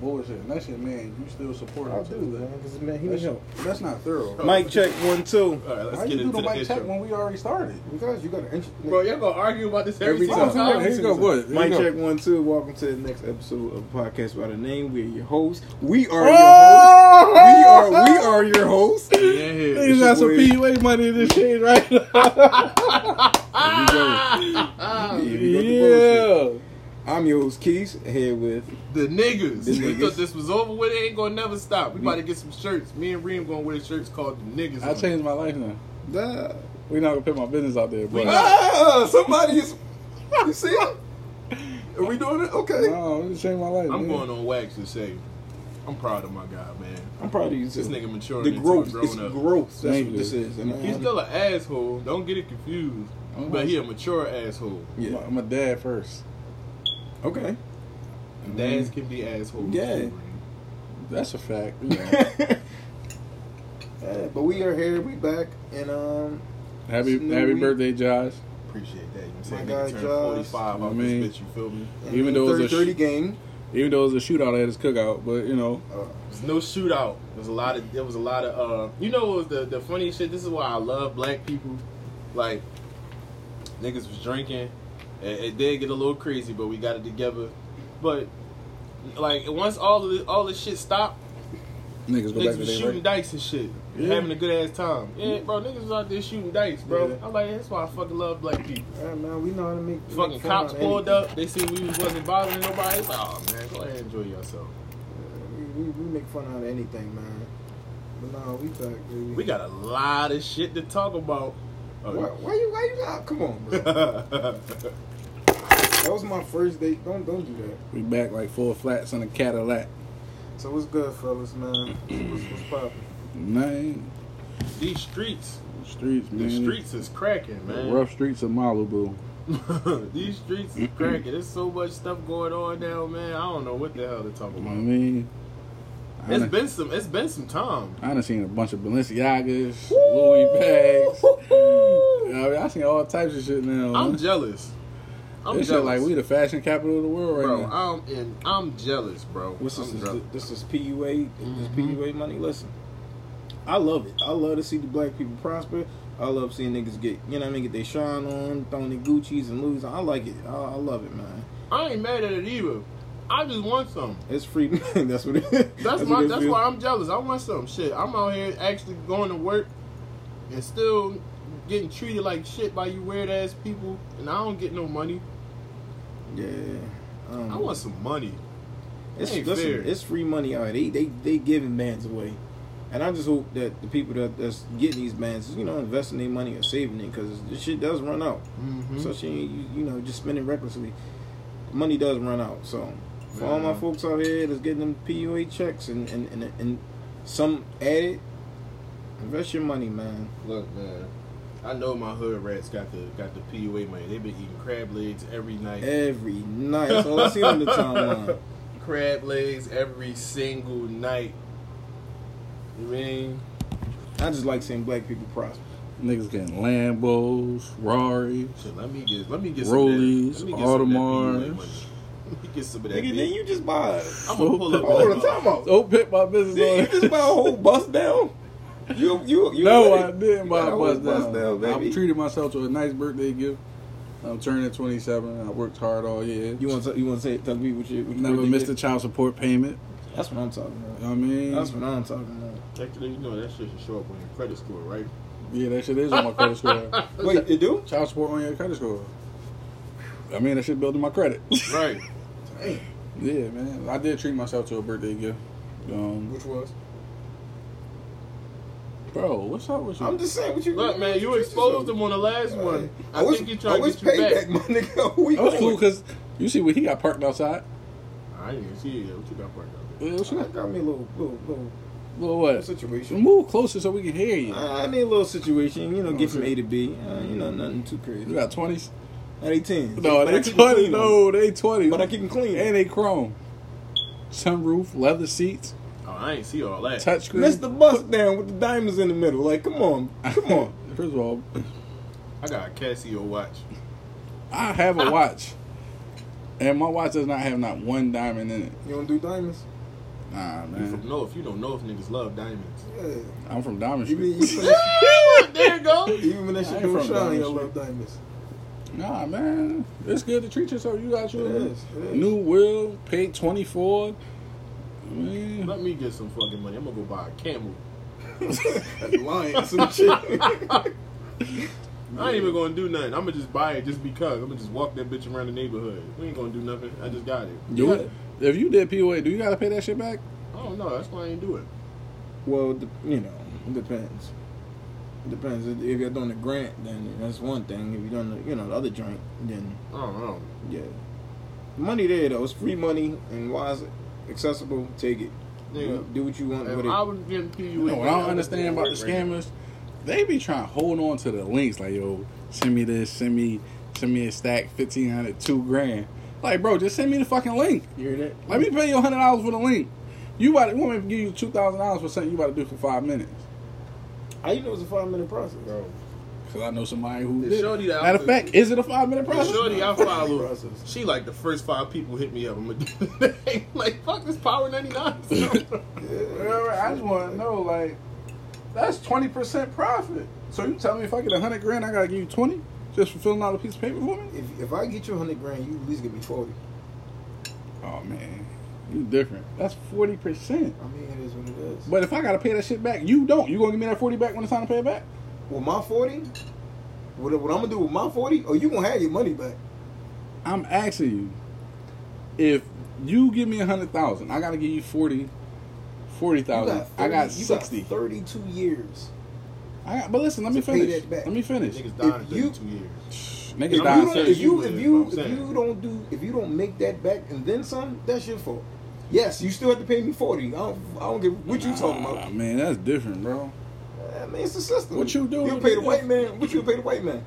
bullshit. And that shit, man, you still support I him do, too. man, because man, he That's, needs help. that's not thorough. Mic check one two. All right, let's How get you do into the the mic check when we already started? Because you got an intro. Bro, y'all gonna argue about this every, Every single time. time? Here you go, what? Here Mic you go. check one two. Welcome to the next episode of podcast by the name. We're your hosts. We are Oh! your hosts. We are we are your hosts. Yeah, here. Niggas got some PUA money in this shit right now. Yeah, we got the bullshit. yeah. I'm your host Keys here with The niggas. The We niggas. thought this was over with. It ain't gonna never stop. We about to get some shirts. Me and Reem gonna wear shirts called the niggas. I on changed my life now. the We not gonna put my business out there, We but not- ah, somebody is. You see him? Are we doing it? Okay. no, it just changed my life. I'm man. going on wax to say, I'm proud of my guy, man. I'm proud of you too. This nigga maturing the into growth. grown It's up. growth. That's Thank what this is. And He's still an asshole. Don't get it confused. I'm But he a mature asshole. yeah. I'm a dad first. Okay. Dads can be assholes. Yeah. That's a fact. You know. Yeah, but we are here. We back, and um, happy It's a new happy week. birthday, Josh. Appreciate that. You know what I'm saying? My Nigga guy Josh. 45 I off mean- this bitch, you feel me? and Even though it was a 30 sh- game. Even though it was a shootout at his cookout, but you know, Uh, There's no shootout. There's a lot of there was a lot of uh you know what was the the funny shit. This is why I love black people. Like niggas was drinking. It, it did get a little crazy, but we got it together. But like once all of the, all this shit stopped, niggas go niggas to was their shooting right. dice and shit, Yeah. having a good ass time. Yeah, bro, niggas was out there shooting dice, bro. Yeah. I'm like, that's why I fucking love black people. yeah, man, we know how to make Fucking make cops out pulled anything. up. They see we wasn't bothering nobody. It's like, oh man, go ahead and enjoy yourself. Yeah, we, we, we make fun out of anything, man. But no, we back, baby. We got a lot of shit to talk about. Oh, why, why you? Why you not? Come on, bro. that was my first date. Don't don't do that. We back like four flats on a Cadillac. So what's good, fellas, man? What's, what's poppin'? Man, These streets, streets, man. the streets is cracking, man. The man. rough streets of Malibu. These streets is cracking. There's so much stuff going on now, man. I don't know what the hell to talk You know about. what I mean? It's done, been some. It's been some time. I done seen a bunch of Balenciagas, Louis bags. I, mean, I seen all types of shit now. I'm man. jealous. I'm This jealous. shit like we the fashion capital of the world right bro. now. I'm in. I'm jealous, bro. What's this? I'm Is, jealous. this is PUA. This Mhm. PUA money. Listen, I love it. I love to see the black people prosper. I love seeing niggas get, you know what I mean, get their shine on, throwing their Gucci's and Louis. I like it. I, I love it, man. I ain't mad at it either. I just want some. It's free. that's what it is. That's, what my. it That's why I'm jealous. I want some shit. I'm out here actually going to work and still getting treated like shit by you weird ass people, and I don't get no money. Yeah. Um, I want some money. It's listen, fair. it's free money out. here. They they they giving bands away, and I just hope that the people that that's getting these bands, you know, investing their money or saving it because this shit does run out. Mm-hmm. So she, you, you know, just spending recklessly, money does run out. So for all my folks out here that's getting them PUA checks and and and, and some added, invest your money, man. Look, man. I know my hood rats got the got the PUA money. They been eating crab legs every night. Every night, that's all I see on the timeline. crab legs every single night. You mean? I just like seeing black people prosper. Niggas getting Lambos, Rarries. Shit, let me get let me get Rollies, some of that, let me get some of that PUA Audemars. money. Let me get some of that. Nigga, then you just buy. I'm gonna pull up. Hold on on, time out. Don't pit my business Did you just buy a whole bus down? You you you No, ready? I didn't buy a got whole bus down. down, baby. I treated myself to a nice birthday gift. I'm turning 27. I worked hard all year. You want to you want to say tell me what you what you Never birthday missed a child support payment. That's what I'm talking You about. know what I mean? That's what I'm talking about. Actually, you know that shit should show up on your credit score, right? yeah, that shit is on my credit score. Wait, you do? Child support on your credit score. I mean, that shit building my credit. Right. yeah, man. I did treat myself to a birthday gift. Um, Which was? bro, what's up with you? I'm just saying what you. Look, man, you exposed him on the last one. I, I wish think he I trying to get you back. payback, my nigga. We that was cool because you see what he got parked outside. I didn't even see it. yet. What you got parked out there? Yeah, what you I got? got me a little little little, little what? situation. Move closer so we can hear you. I I need a little situation, you know, Oh, get from. A to B. Uh, you know, nothing too crazy. You got 20s? Are they tens? No, But I they 20. clean, No, they 20. But I keep them clean. And they chrome. Sunroof, leather seats, Oh, I ain't see all that. touchscreen. Mr. Bust down with the diamonds in the middle. Like, come on, come on. First of all, I got a Casio watch. I have a ah. watch, and my watch does not have not one diamond in it. You don't do diamonds? Nah, You man. from North, you don't know if niggas love diamonds. Yeah. I'm from Diamond You mean Street. you feel there you go. Even when that I shit ain't don't from shine, Diamond you Street. love diamonds. Nah, man. It's good to treat yourself. You got your It is, it is. new will, paid 24. I Let me get some fucking money. I'm gonna go buy a camel. That's lying. Some shit. I ain't even gonna do nothing. I'm gonna just buy it just because. I'm gonna just walk that bitch around the neighborhood. We ain't gonna do nothing. I just got it. do it. If you did POA, do you got to pay that shit back? I don't know. That's why I ain't do it. Well, you know, it depends. It depends. If if you're doing a grant, then that's one thing. If you're doing the, you know, the other joint, then Oh don't yeah. Money there though. It's free money, and why is it accessible? Take it. Nigga, Do what you want If with I it. was getting PUA, You know what I don't understand about the scammers? They be trying to hold on to the links like, yo, send me this, send me, send me a stack, fifteen hundred, two grand. Like, bro, just send me the fucking link. You hear that? Let me pay you hundred dollars for the link. You about to, want me to give you two thousand dollars for something you about to do for five minutes? How you know it's a five minute process, Bro, Because I know somebody who The did. shorty that Matter of fact, is it a five minute process? shorty I follow, Process. she like the first five people hit me up. I'm gonna do the thing. Like, fuck this Power 99. Well, I just want to know, like, that's twenty percent profit. So you tell me if I get a hundred grand, I gotta give you twenty just for filling out a piece of paper for me? If, if I get you a hundred grand, you at least give me forty. Oh man, you different. That's forty percent. I mean, it is what it is. But if I gotta pay that shit back, you don't. You gonna give me that forty back when it's time to pay it back? Well, my forty, what, what I'm gonna do with my forty? Or you gonna have your money back? I'm asking you, if you give me a hundred thousand, I gotta give you forty. Forty You thousand. 30 I got you sixty. Thirty-two years. I got, but listen, let me finish. back. Let me finish. Niggas died in you- 32 years. Niggas If dying you, don't, if you if you if you don't do if you don't make that back and then some, that's your fault. Yes, you still have to pay me forty. I don't, I don't give what you talking Nah, about. man, that's different, bro. I mean, it's the system. What you do You with pay the it? white man. What you pay the white man?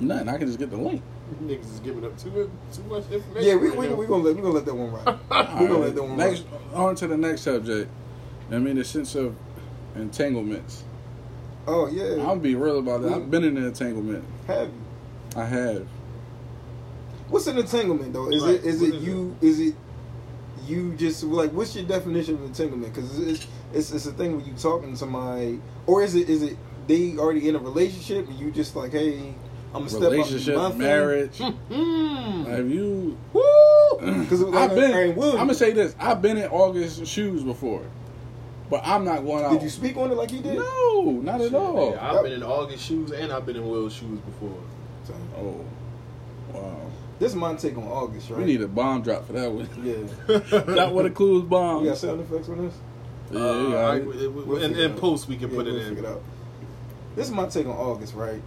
Nothing. I can just get the link. Niggas is giving up too, too much information. Yeah, we right we now. we gonna let we gonna let that one ride. we gonna Alright, let that one ride. next, ride. on to the next subject. I mean, the sense of entanglements. Oh yeah, I'll be real about that. I've mm. been in an entanglement. have you? I have. What's an entanglement though? Is Right, it is what it is you is it you just like what's your definition of entanglement? Because it's, it's it's a thing when you talking to somebody, or is it is it they already in a relationship and you just like hey I'm gonna step up Relationship, and do my marriage. Mm. Have you? Woo! Because I've been. I'm gonna say this. I've been in August shoes before, but I'm not going out. did you speak on it like he did? No, not at all. Yeah, I've been in August shoes and I've been in Will's shoes before. Oh, wow. This is my take on August, right? We need a bomb drop for that one. yeah. that would includes We bombs. got sound effects on this. Yeah, Uh, yeah. I- I- it- it- We'll in, figure in post we can Yeah, put it we'll in. it out. This is my take on August, right?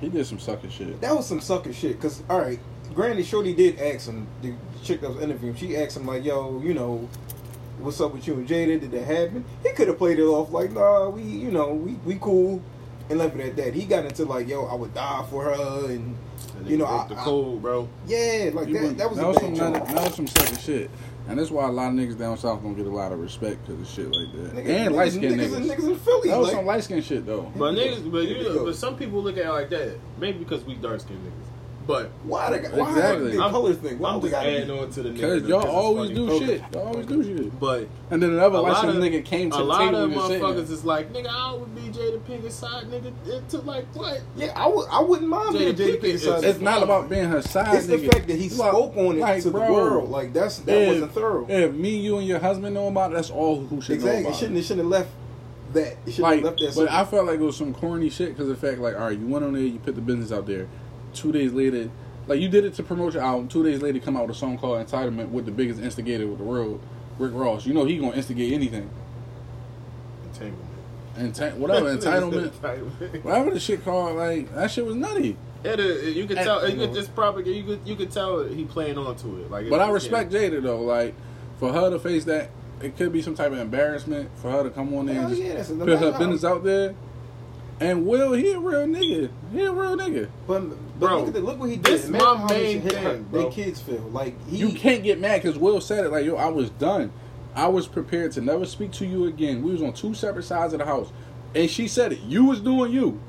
he did some sucker shit. That was some sucker shit. Cause all right, granted, Shorty did ask him. The chick that was interviewing, she asked him like, "Yo, you know, what's up with you and Jada? Did that happen?" He could have played it off like, "Nah, we, you know, we we cool," and left it at that. He got into like, "Yo, I would die for her," and And You know, broke I- the I- bro. yeah, like You that. wouldn't- That was that a was bad some joke. that was some sucker shit, and that's why a lot of niggas down south don't get a lot of respect because of shit like that. Niggas- and light skinned niggas, niggas. and niggas in Philly. That was like, some light skinned shit though. But niggas, but you, go. but some people look at it like that. Maybe because we dark skinned niggas. But why the why Exactly. the I'm- color thing? Why I'm we just gotta adding be- on to the Because niggas. y'all always do Okay. shit. Y'all always do shit. But And then another a light lot of nigga came to a the lot table of and just motherfuckers that. is like, nigga, I would be Jada Pinkett's side, nigga. It took like what? Yeah, I would. I wouldn't mind Jada being Jada Pinkett Pinkett's side. It's not about being her side It's the fact that he It's like- spoke on it like, to bro, the world. Like that's that if- wasn't thorough. If me, you, and your husband know about it, that's all who should know exactly. It about shouldn't. it. It shouldn't have left that. It shouldn't Like, have left that. but I felt like it was some corny shit because the fact, like, all right, you went on there, you put the business out there. Two days later, like you did it to promote your album. Two days later, come out with a song called "Entitlement" with the biggest instigator with the world, Rick Ross. You know he gonna instigate anything. Entanglement. Enti- whatever entitlement, Entitlement. whatever the shit called, like that shit was nutty. It is, you could And- tell. You you know. could just propagate. You could you could tell he playing on to it. Like, But I it's- respect Jada though. Like for her to face that, it could be some type of embarrassment for her to come on there Hell and just yeah, that's a- put her business out there. And Will, he a real nigga. He a real nigga. But, but Bro, look, at the, look what he did. this Imagine my how he main should hit her- thing, bro. They kids feel like he. You can't get mad because Will said it like, yo, I was done. I was prepared to never speak to you again. We was on two separate sides of the house. And she said it. You was doing you.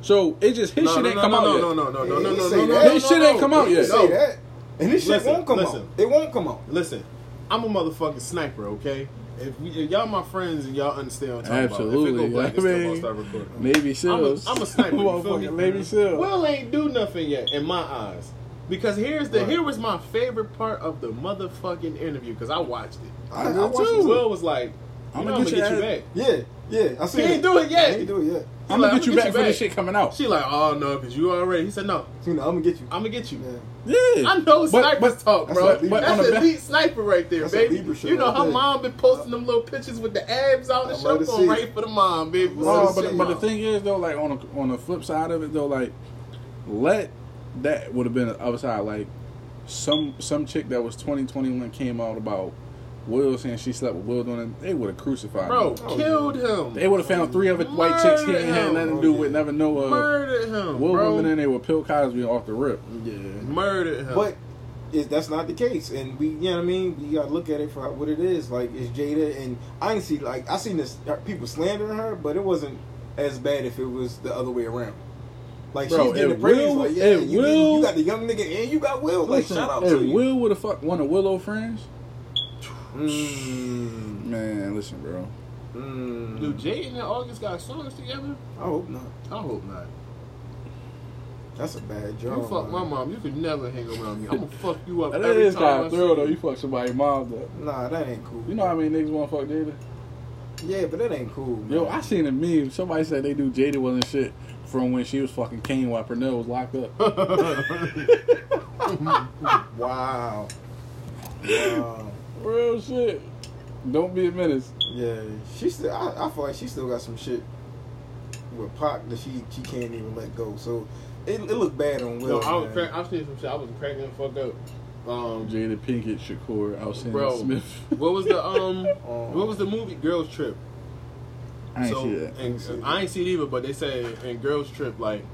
So it just his No, shit no, ain't no, come no, out no, yet. no, no, no, no, He no, didn't no, say no, that. no, His no, shit no. ain't come out He yet. didn't say that, and this shit Listen, won't come listen. out. It won't come out. Listen, I'm a motherfucking sniper, okay? If, we, if y'all my friends and y'all understand what I'm talking Absolutely. about, if it go black, I it's still mean, gonna start recording. Navy I'm a, SEALs. I'm a sniper. You feel me? Motherfucking Navy SEAL. Will ain't do nothing yet in my eyes. Because here's the Right. here was my favorite part of the motherfucking interview because I watched it. I, I did watched too. Will was like, you I'ma know, I'm gonna get you back. Yeah, yeah. I see. He ain't do it yet. He ain't do it yet. I'm gonna get you back for this shit coming out. She like, oh no, because you already. He said no. I'm gonna get you. I'm gonna get you. Yeah. I know snipers but- talk, bro. that's an elite sniper right there, baby. You know her mom been posting them little pictures with the abs out and shit. I'm going right for the mom, baby. No, but but the thing is though, like on the on the flip side of it though, like let that would have been the other side. Like some some chick that was 20, 21 came out about Will saying she slept with Will doing it, they would have crucified bro, him. Killed him. They would have found three other white chicks he ain't had nothing to him. do with, never know uh, murdered him, Will bro. women in there with Bill Cosby off the rip. Yeah. Murdered him. But is that's not the case, and we, you know what I mean. We gotta look at it for what it is. Like it's Jada, and I didn't see like I seen this uh, people slandering her, but it wasn't as bad if it was the other way around. Like Bro, she's getting the praise, Will- like yeah, you, Will- you got the young nigga and you got Will. Like shout out if to you. Will would have fucked one of Willow friends, Mm, man, listen, bro. mm, Dude, Jaden August got songs together? I hope not. I hope not. That's a bad job. You fuck my mom, you could never hang around me. I'm gonna fuck you up That every is time. kind of thrill though. you. You fuck somebody's mom though. Nah, that ain't cool. You know how many niggas want to fuck Jada? Yeah, but that ain't cool. Man. Yo, I seen a meme. Somebody said they knew Jada wasn't shit from when she was fucking Caine while Pernell was locked up. wow. Wow. Real shit. Don't be a menace. Yeah, she still. I, I feel like she still got some shit with Pac that she she can't even let go. So it, it looked bad on No, Will. I was man. crack, I've seen some shit. I was cracking the fuck up. Um, Jada Pinkett, Shakur, Alcindor Bro. Smith. what was the um? Um, What was the movie? Girls Trip. I ain't so, see that. And, I ain't see it either, but they say in Girls Trip, like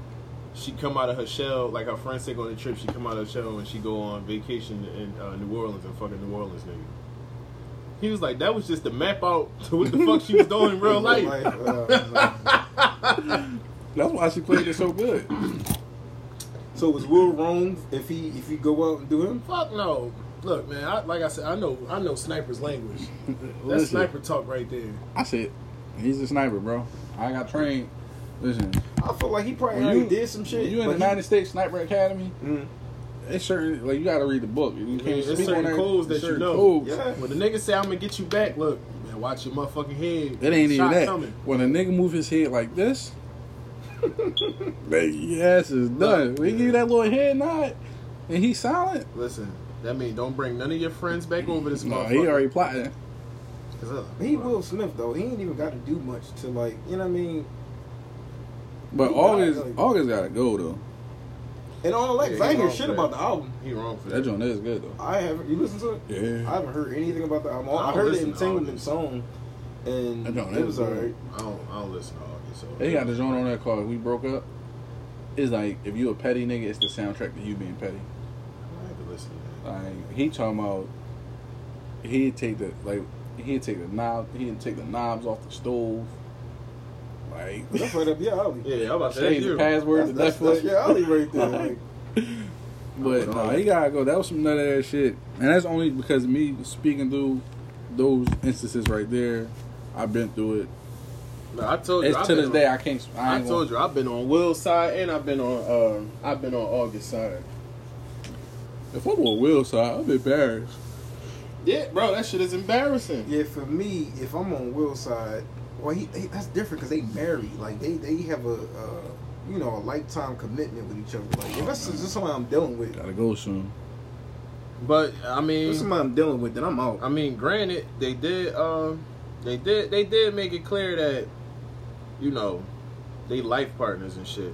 she come out of her shell, like her friends take on the trip. She come out of her shell and she go on vacation in uh, New Orleans and fucking New Orleans nigga. He was like, that was just to map out to what the fuck she was doing in real life. That's why she played it so good. so was Will wrong if he if he go out and do him? Fuck no. Look, man. I, like I said, I know, I know sniper's language. That's Listen, sniper talk right there. I said, he's a sniper, bro. I got trained. Listen, I feel like he probably you did some shit. you in the he- United States Sniper Academy, Mm, it's certain like you got to read the book. You can't There's speak certain on that. codes that There's you know. codes. yeah. When the nigga say I'm gonna get you back, look, man, watch your motherfucking head. It ain't even that. Coming. When a nigga move his head like this, man, yes, it's done. We you give you that little head nod, and he's silent. Listen, that mean don't bring none of your friends back over this No, motherfucker. he already plotting. 'Cause, uh, He Will Smith though. He ain't even got to do much to like you know what I mean. But He got August, it, like- August gotta go though. And all like Yeah, I ain't hear shit about the album. He wrong for That that. joint is good though. I haven't. You listen to it? Yeah. I haven't heard anything about the album. I I, heard it listen in to Entanglement song, and That joint it is was alright. I don't, I don't listen to all this. So They got the joint on there called "We Broke Up." It's like if you a petty nigga, it's the soundtrack to you being petty. I have to listen to that. Like he talking about, he'd take the like he'd take the knob, he'd take the knobs off the stove. Like That's right up your alley. Yeah, I'm about to change the password to That's, that's, that's your alley right there. Like, But no, he gotta go. That was some nut ass shit, and that's only because me speaking through those instances right there. I've been through it. No, I told you. It's to been this on- day I can't. I, I ain't told you I've been on Will's side and I've been on uh, I've been on August side. If I'm on Will's side, I'm embarrassed. Yeah, bro, that shit is embarrassing. yeah, for me, if I'm on Will's side, well, he, he that's different because they married. Like they they have a uh, you know a lifetime commitment with each other. Like if that's just somebody I'm dealing with, Gotta go soon. But I if that's mean, somebody I'm dealing with, then I'm out. I mean, granted, they did um, they did they did make it clear that you know they life partners and shit.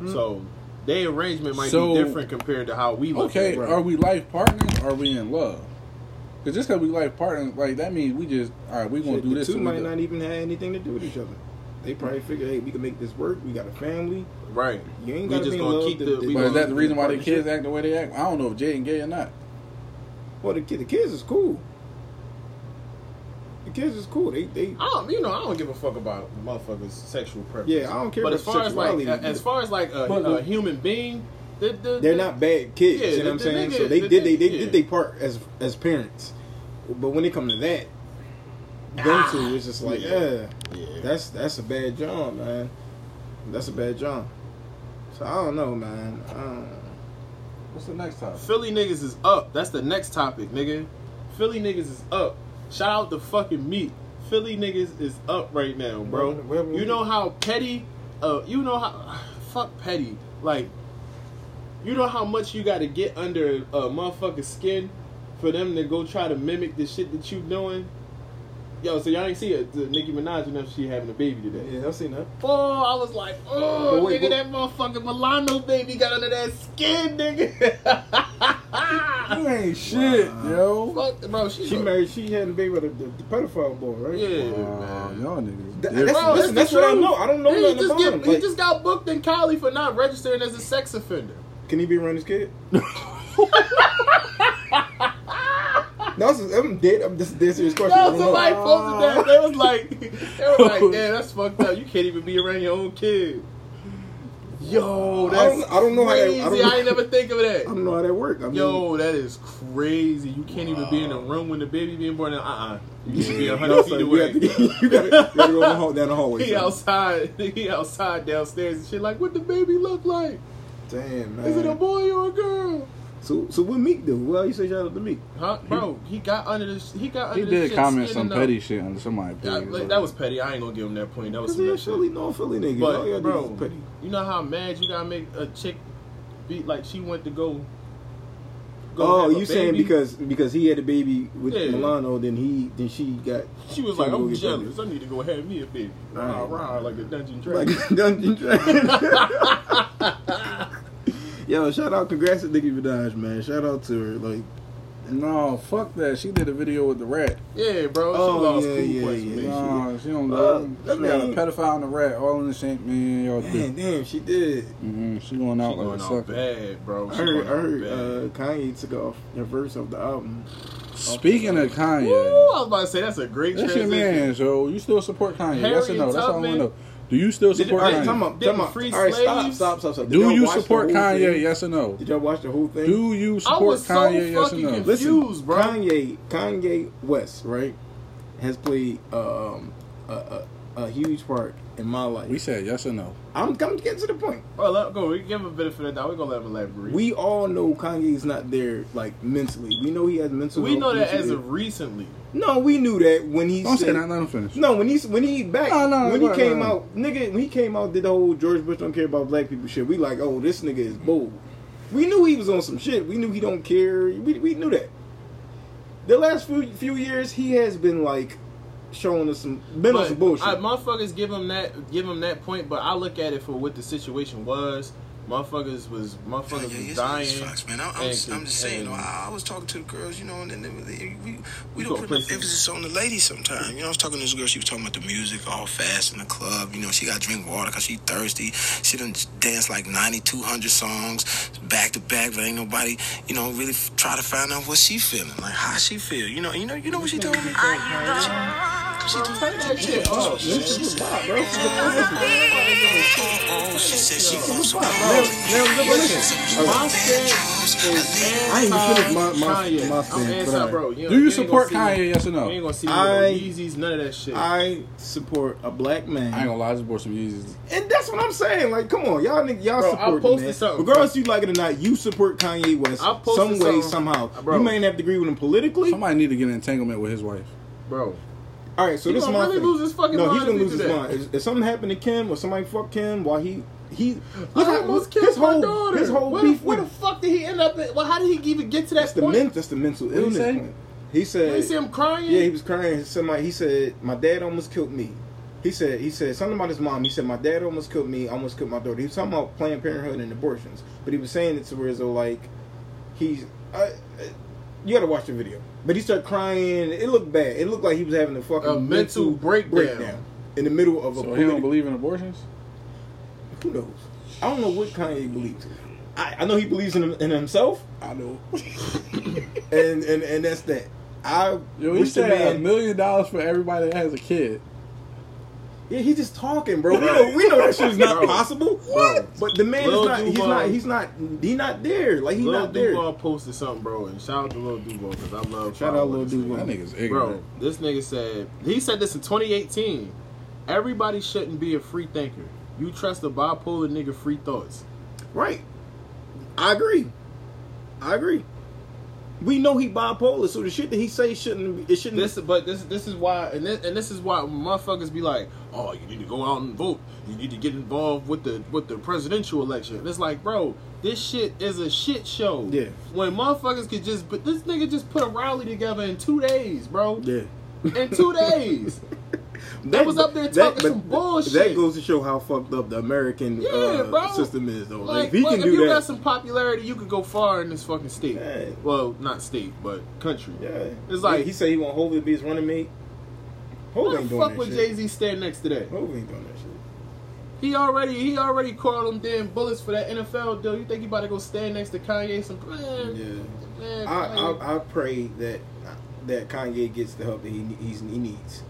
Mm. So their arrangement might So- be different compared to how we look Okay, at it. are we life partners? Or are we in love? Because just because we like partners, like that means we just all right. We gonna Shit, do the this. two till we might not even have anything to do with each other. They probably figure, hey, we can make this work. We got a family. right? You ain't We got just be in gonna love keep to- the- to- But is that the reason why the kids act the way they act? I don't know if Jaden gay or not. Well, the kid, the kids is cool. The kids is cool. They they I don't, you know, I don't give a fuck about motherfuckers' sexual preference. Yeah, I don't care But about as far as like, as far as like a, a human being, The- the- they're the- not bad kids. Yeah, you know the- what I'm saying? nigga- so they the did they, nigga- they yeah. did their part as as parents. But when it come to that, them Ah. two, it's just like, Yeah. yeah, Yeah. that's that's a bad job, man. That's a bad job. So I don't know, man. I don't, What's the next topic? Philly niggas is up. That's the next topic, nigga. Philly niggas is up. Shout out the fucking Meek. Philly niggas is up right now, bro. Where- where- You know how petty, uh, you know how, fuck petty. Like, you know how much you got to get under a motherfucker's skin for them to go try to mimic the shit that you doing. Yo, so y'all ain't see it. The Nicki Minaj, you know, she having a baby today. yeah, I've seen that. Oh, I was like, oh, But wait, nigga, but- that motherfucking Milano baby got under that skin, nigga. You ain't shit, yo. Fuck, bro, she, She married. She had a baby with the, the, the pedophile boy, right? Yeah, Wow, man. y'all niggas. That- that's- Bro, listen, that's that's what I know. I don't know He nothing just about get- him. He Like- just got booked in Cali for not registering as a sex offender. Can he be around his kid? no, I'm dead. I'm just dead serious question. I No, somebody posted that. They was like, they was like, damn, that's fucked up. You can't even be around your own kid. Yo, I that's don't- I don't know how that- I crazy. don't I, ain't never think of that. I don't know how that works. I mean, Yo, that is crazy. You can't even be in the room when the baby being born. Uh uh You need to be a hundred feet so you, away. to, you gotta, you gotta go down the hallway. He son. outside. He outside downstairs and shit. Like, what the baby look like? Damn, man. Is it a boy or a girl? So, so what Meek do? Well, you say shout out to Meek. Huh, bro? He got under the. He got under He did shit comment some enough. petty shit on somebody. Yeah, like, that was petty. I ain't gonna give him that point. That was Cause some he nut a shit. Philly, no Philly nigga. But y'all bro, niggas is petty. you know how mad you gotta make a chick be like she went to go. go Oh, have a you saying because because he had a baby with Yeah. Milano, then he then she got she was she like, go I'm get jealous. I need to go have me a baby. Rah Right. rah like a dungeon like dragon. Dungeon Dragon. Yo, shout out, congrats to Nicki Minaj, man. Shout out to her. Like, No, fuck that. She did a video with the rat. yeah, bro. She Oh, lost yeah, cool yeah, points, yeah. man. No, she don't Uh, go. that she got a mean- pedophile and a rat all in the same man. Y'all damn, damn, she did. Mm-hmm. She going She out like going a out sucker. bad, bro. I She heard, going I out heard bad. uh, Kanye took off the verse of the album. Speaking of Kanye, Woo, I was about to say that's a great that's your transition. man. So you still support Kanye? yes or Harriet no? That's all I want to Tubman. know. Do you still Did you- support All right, Kanye? time out, Didn't free All right, stop, stop, stop, stop. Did Do y'all you watch the support Kanye? thing? Yes or no? Did y'all watch the whole thing? Do you I support was so Kanye? Yes or no? confused. Listen, Confused, bro. Kanye, Kanye West, right, has played um, a, a, a huge part in my life. We said yes or no. I'm, I'm getting to the point. Well, let go. We give him a benefit of the doubt. We're gonna let him elaborate. We all know Kanye's not there, like mentally. We know he has mental. we know health that as of recently. no, we knew that when he Don't said say that. Let him finish. no when he when he back No, no, when he no, came no. out, nigga. When he came out, did the whole George Bush don't care about black people shit. We like, oh, this nigga is bold. We knew he was on some shit. We knew he don't care. We, we knew that. The last few few years, he has been like showing us some been on some bullshit. I, motherfuckers give him that give him that point, but I look at it for what the situation was. Motherfuckers was motherfuckers Yeah, was dying. facts, man. I, I'm, and- just, I'm just saying. You know, I, I was talking to the girls, you know, and then they, they, we we You don't put enough prison. emphasis on the ladies sometimes. You know, I was talking to this girl. She was talking about the music, all fast in the club. You know, she got to drink water because she thirsty. She done dance like 9,200 songs back to back, but ain't nobody, you know, really f- try to find out what she feeling, like how she feel. You know, you know, you know what she told me. She told me. Oh, that shit off, man. this is a lot, bro. This is a lot. Oh, she said she wants some. Now, now, listen. My stand is I ain't even finished my- my- anti-Kanye. my I'm stand, but I- bro. You, Do you support gonna Kanye? Yes or no? You ain't gonna see me I- with Yeezys, none of that shit. I support a black man. I ain't gonna lie. I support some Yeezys. And that's what I'm saying. Like, come on, y'all niggas, y'all Bro, I support the posted man. something. Regardless you like it or not, you support Kanye West I posted some way, something. somehow. Bro. You may not have to agree with him politically. Somebody need to get an entanglement with his wife. bro. All right, so He this is gonna my really thing. lose his fucking no, mind he's gonna he lose do his that. mind. If, if something happened to Kim or somebody fucked Kim while he he I look how almost his killed my whole daughter. his whole where, beef the, where the fuck did he end up? At? Well, how did he even get to that that's the point? men, that's the mental he illness. say? point. He said you see him crying? Yeah, he was crying. Somebody he said, My dad almost killed me. He said he said something about his mom. He said, My dad almost killed me, almost killed my daughter. He was talking about Planned Parenthood and abortions. But he was saying it to where as though like he's I, you gotta watch the video. But he started crying. It looked bad. It looked like he was having a fucking A mental breakdown. in the middle of a So he don't believe in abortions? Who knows? I don't know what Kanye believes. I, I know he believes in, in himself, I know. and, and and that's that. I Yo, he wish the said a man million dollars for everybody that has a kid. Yeah, he's just talking, bro. We know, we know that shit's not Bro. possible. Bro. But the man Lil is not. He's Duval- not. He's not. He's not there. Like he's Lil not there. Duval posted something, bro, and shout out to Lil Duval because I love. Shout out following Lil this Duval. That nigga's Bro, ignorant. this nigga said he said this in 2018. Everybody shouldn't be a free thinker. You trust a bipolar nigga free thoughts. Right. I agree. I agree. We know he bipolar, so the shit that he say shouldn't. It shouldn't. This, but this, this is why, and this, and this is why motherfuckers be like, "Oh, you need to go out and vote. You need to get involved with the with the presidential election." And it's like, bro, this shit is a shit show. Yeah. When motherfuckers could just, but this nigga just put a rally together in two days, bro. yeah. In two days. That was up there talking some but bullshit. That goes to show how fucked up the American Yeah, uh, system is, though. Like, Like, if he look, can if you that, got some popularity, you could go far in this fucking state. Yeah. Well, not state, but country. yeah, It's like- he, he said he want Hov to be his running mate. Why ain't the doing fuck that would. Jay Z stand next to that? Hov ain't doing that shit. He already he already called them damn bullets for that NFL deal. You think he about to go stand next to Kanye? Some man, Yeah. man, I, I I pray that that Kanye gets the help that he he's, he needs.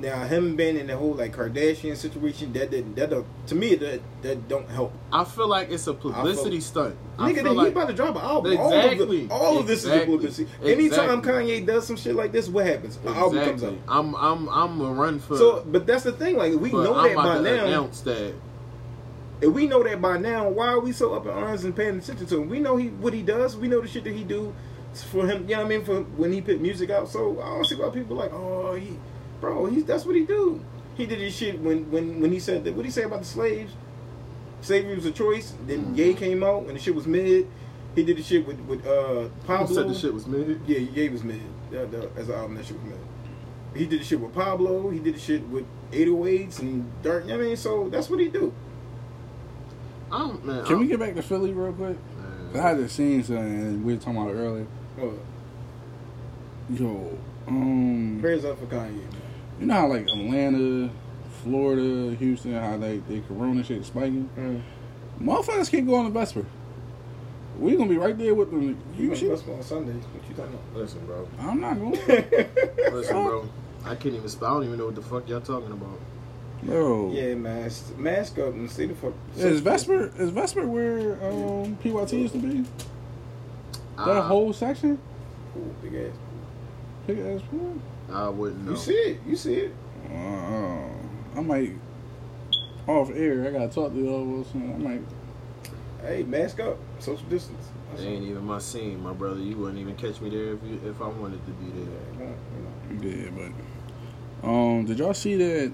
Now him being in the whole like Kardashian situation that didn't that don't, to me that that don't help. I feel like it's a publicity I stunt. I Nigga, feel then he like about to drop an album. Exactly. All of, the, all of this is a Exactly. publicity. Anytime Exactly. Kanye does some shit like this, what happens? An album comes out. I'm I'm I'm a run for. So, but that's the thing. Like we know I'm that by now. announce that. If we know that by now, why are we so up in arms and paying attention to him? We know he what he does. We know the shit that he do for him. You know what I mean? For when he put music out. So I don't see why people like, oh, he, bro, he's that's what he do. He did his shit when when when he said that. What did he say about the slaves? Slavery was a choice. Then Mm-hmm. Ye came out and the shit was mid. He did the shit with with uh Who Pablo. said the shit was mid? Yeah, Ye was mid. That, that, as an album, that shit was mid. He did the shit with Pablo. He did the shit with 808s and Dark. You know what I mean, so that's what he do. I'm man. Can I'm, we get back to Philly real quick? 'Cause I had just seen something we were talking about earlier. What? Yo, um, Prayers up for Kanye. Man. You know how like Atlanta, Florida, Houston, how they they corona shit spiking. Mm. Motherfuckers can't go on the Vesper. We gonna be right there with them. You You must shit. on Sunday. What you talking Listen, bro. I'm not going. about? Listen, bro. I can't even spell. I don't even know what the fuck y'all talking about. Bro, yeah, mask, mask up and see the fuck. is Vesper is Vesper where um, PYT used to be? That I, whole section? Cool, big ass. Big ass pool. I wouldn't know. You see it? You see it? Uh, I might off air. I gotta talk to y'all. Wilson. I might. Hey, mask up, social distance. That's It ain't even my scene, my brother. You wouldn't even catch me there if you, if I wanted to be all. there. Yeah, you know. Yeah, but um, did y'all see that?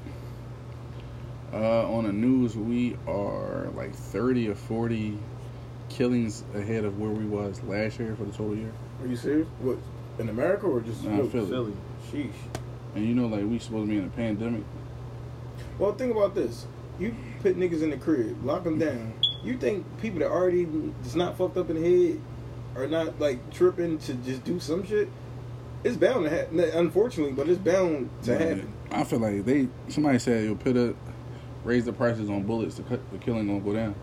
Uh, on the news, we are like thirty or forty killings ahead of where we was last year for the total year. Are you serious? What? In America or just Nah, Philly? Philly. Philly. Sheesh. And you know, like we supposed to be in a pandemic. Well, think about this. You put niggas in the crib, lock them down. You think people that already just not fucked up in the head are not like tripping to just do some shit? It's bound to happen. Unfortunately, but it's bound to But happen. I feel like they somebody said you'll put up raise the prices on bullets. The, cut, the killing gonna go down.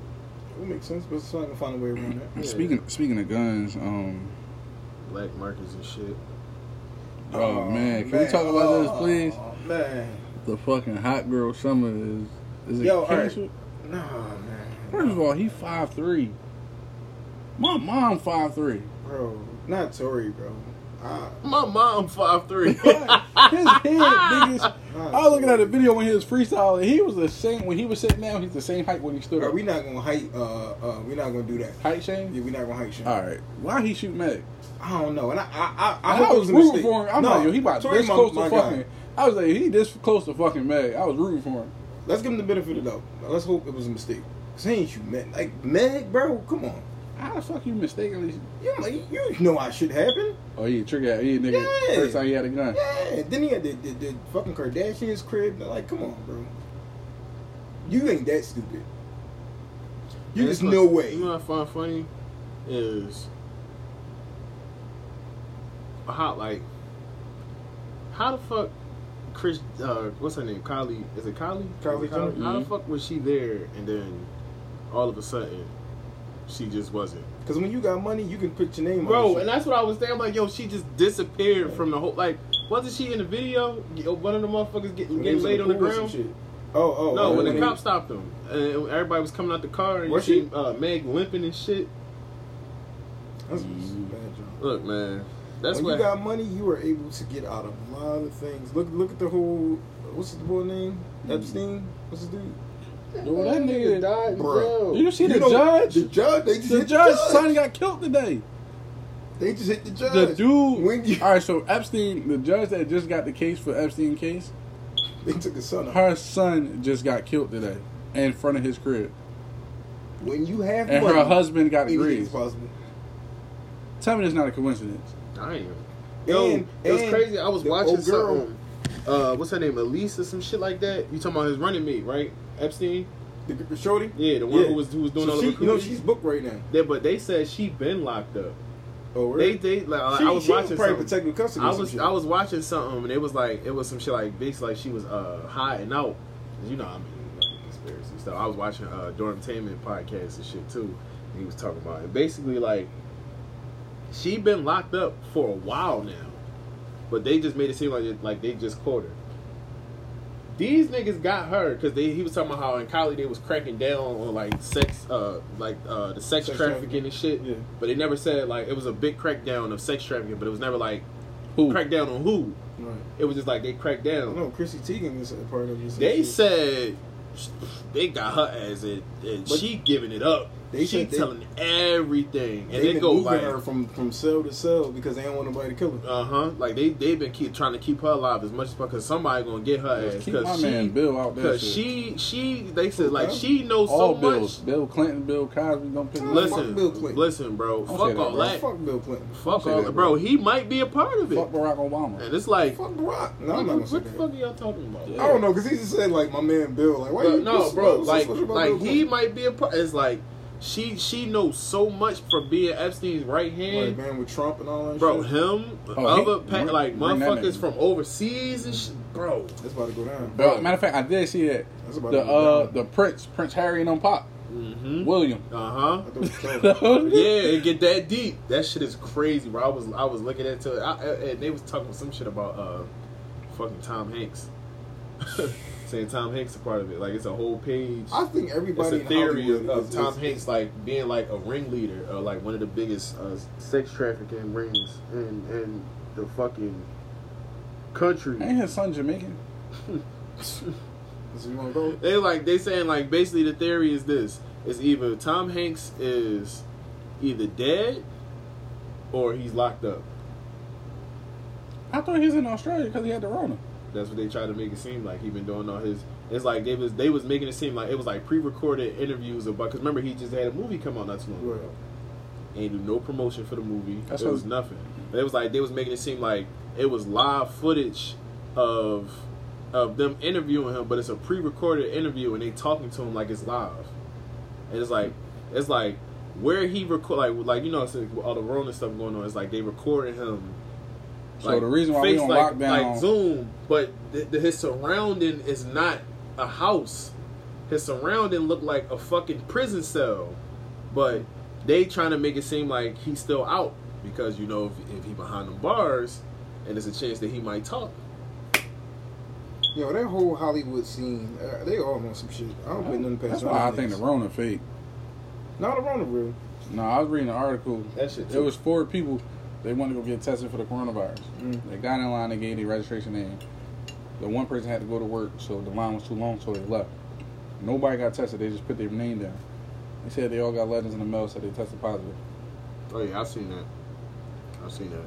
It makes sense, but so I can find a way around that. Yeah. Speaking speaking of guns, um, Black markets and shit. Oh, oh, man, can we talk about this, oh, please? Oh, man. The fucking hot girl summer is is it Yo, all right. canceled? Nah, man. First of all, he five three. My mom five three. Bro, not Tory, bro. My mom five three. His head, niggas. I was looking at a video when he was freestyling. He was the same when he was sitting down. He's the same height when he stood up. we not gonna height. Uh, uh, we not gonna do that. height shame. Yeah, we not gonna height shit. All right, why he shoot Meg? I don't know, and I, I, I, I I, it was rooting for him. I'm no, like, yo, he about this my- close my to guy. fucking. I was like, he this close to fucking Meg. I was rooting for him. Let's give him the benefit of the doubt. Let's hope it was a mistake. Cause he ain't shoot Meg. Like Meg, bro, come on. How the fuck you mistakenly? You, you know how shit happened. Oh, he a trigger. He a nigga. Yeah. First time he had a gun. Yeah. Then he had the, the, the fucking Kardashians crib. Like, come on, bro. You ain't that stupid. You just no way. You know what I find funny is how like how the fuck Chris uh what's her name Kylie is it Kylie Kylie Is it Jenner? how the Mhm. fuck was she there and then all of a sudden she just wasn't Because when you got money, you can put your name on bro and that's what I was saying I'm like yo she just disappeared from the whole like wasn't she in the video Yo, one of the motherfuckers getting, When getting laid on the pool or some ground. Oh, oh, No, oh, when the he- cops stopped him, and everybody was coming out the car, and you Was she? see uh, Meg limping and shit. That's a bad job. Look, man, that's when what. you got money, you are able to get out of a lot of things. Look, look at the whole. What's the boy name? Epstein. What's his dude? Dude, that nigga died in Bruh. jail. You see You the know, judge? The judge. They just The hit judge, the judge. son got killed today. They just hit the judge. The dude. When you, all right, so Epstein, the judge that just got the case for Epstein case, they took his son. Out. her son just got killed today in front of his crib, When you have and money, her husband got anything's agreed. possible. Tell me that's not a coincidence. Damn. ain't. Yo, And- it was crazy. I was watching old girl- something. Uh, what's her name? Elise or some shit like that. You talking about his running mate, right? Epstein. The, the shorty. Yeah, the one Yeah. who was who was doing So all the she, you know, recruiting. she's booked right now. Yeah, but they said she been locked up. Oh, really? they like she, I was she watching probably something. custody. I was. I was watching something and it was like it was some shit like basically like she was uh hiding out. You know I mean like, conspiracy stuff. I was watching uh Dormtainment podcast and shit too. And he was talking about it. Basically like she been locked up for a while now, but they just made it seem like it, like they just caught her. These niggas got her because they he was talking about how in Cali they was cracking down on like sex uh like uh the sex, Sex trafficking and shit. Yeah. But they never said like it was a big crackdown of sex trafficking, but it was never like Who? crack down on who. Right. It was just like they cracked down. know Chrissy Teigen is a part of this. They said they got her as it, and But she giving it up. They she said they- telling everything, and they've they go moving her from from cell to cell because they don't want nobody to kill her. uh huh, like they they've been keep trying to keep her alive as much as possible because somebody gonna get her ass Keep my because man Bill out there. because she she they said like she knows all so bills, much. Bill Clinton, Bill Cosby, don't pick Fuck Listen, Bill Clinton. listen, bro, Don't fuck that, all bro. that, Fuck Bill Clinton. fuck all that, that, bro. bro. He might be a part of it, Fuck Barack Obama. and it's like. Fuck Barack. No, I'm not gonna say what the fuck are y'all talking about? Yeah. I don't know because he just said like my man Bill. Like why you no, what's- bro, what's so like, special about like Bill he might be a part. It's like she she knows so much for being Epstein's right like hand, man with Trump and all that. bro. shit. Him, Oh, other he- pa- bring- like bring motherfuckers from overseas and shit, bro. That's about to go down. But matter of fact, I did see that That's about the to go uh down. the Prince Prince Harry and them pop Mm-hmm. William. Uh huh. thought it was Trump. Yeah, it get that deep. That shit is crazy, bro. I was I was looking into it, I, I- and they was talking some shit about uh, fucking Tom Hanks. Saying Tom Hanks a part of it, like it's a whole page. I think everybody. It's a theory Hollywood of, of is- Tom is- Hanks like being like a ringleader, uh, like one of the biggest uh, sex trafficking rings in in the fucking country. Ain't his son Jamaican? So you want to go? They like they saying like basically the theory is this: is either Tom Hanks is either dead or he's locked up. I thought he was in Australia because he had the Rona. That's what they try to make it seem like. He been doing all his. It's like they was they was making it seem like it was like pre-recorded interviews about. Because remember he just had a movie come out not too long Right. ago. Ain't do no promotion for the movie. That's it what- was nothing. But it was like they was making it seem like it was live footage of of them interviewing him, but it's a pre-recorded interview and they talking to him like it's live. And it's like it's like where he record like like you know it's like all the Rona stuff going on. It's like they recording him. So the reason why we face on like, lockdown- like Zoom, but the, the, his surrounding is not a house. His surrounding look like a fucking prison cell, but they trying to make it seem like he's still out because you know if, if he behind the bars, and there's a chance that he might talk. Yo, that whole Hollywood scene, uh, they all on some shit. I don't put nothing past That's why I of think the niggas. Rona fake. Not a Rona real. No, I was reading an article. That shit. Too. There was four people. They wanted to go get tested for the coronavirus. Mm. They got in line. They gave their registration in. The one person had to go to work, so the line was too long, so they left. Nobody got tested. They just put their name down. They said they all got letters in the mail, so they tested positive. Oh yeah, I've seen that. I've seen that.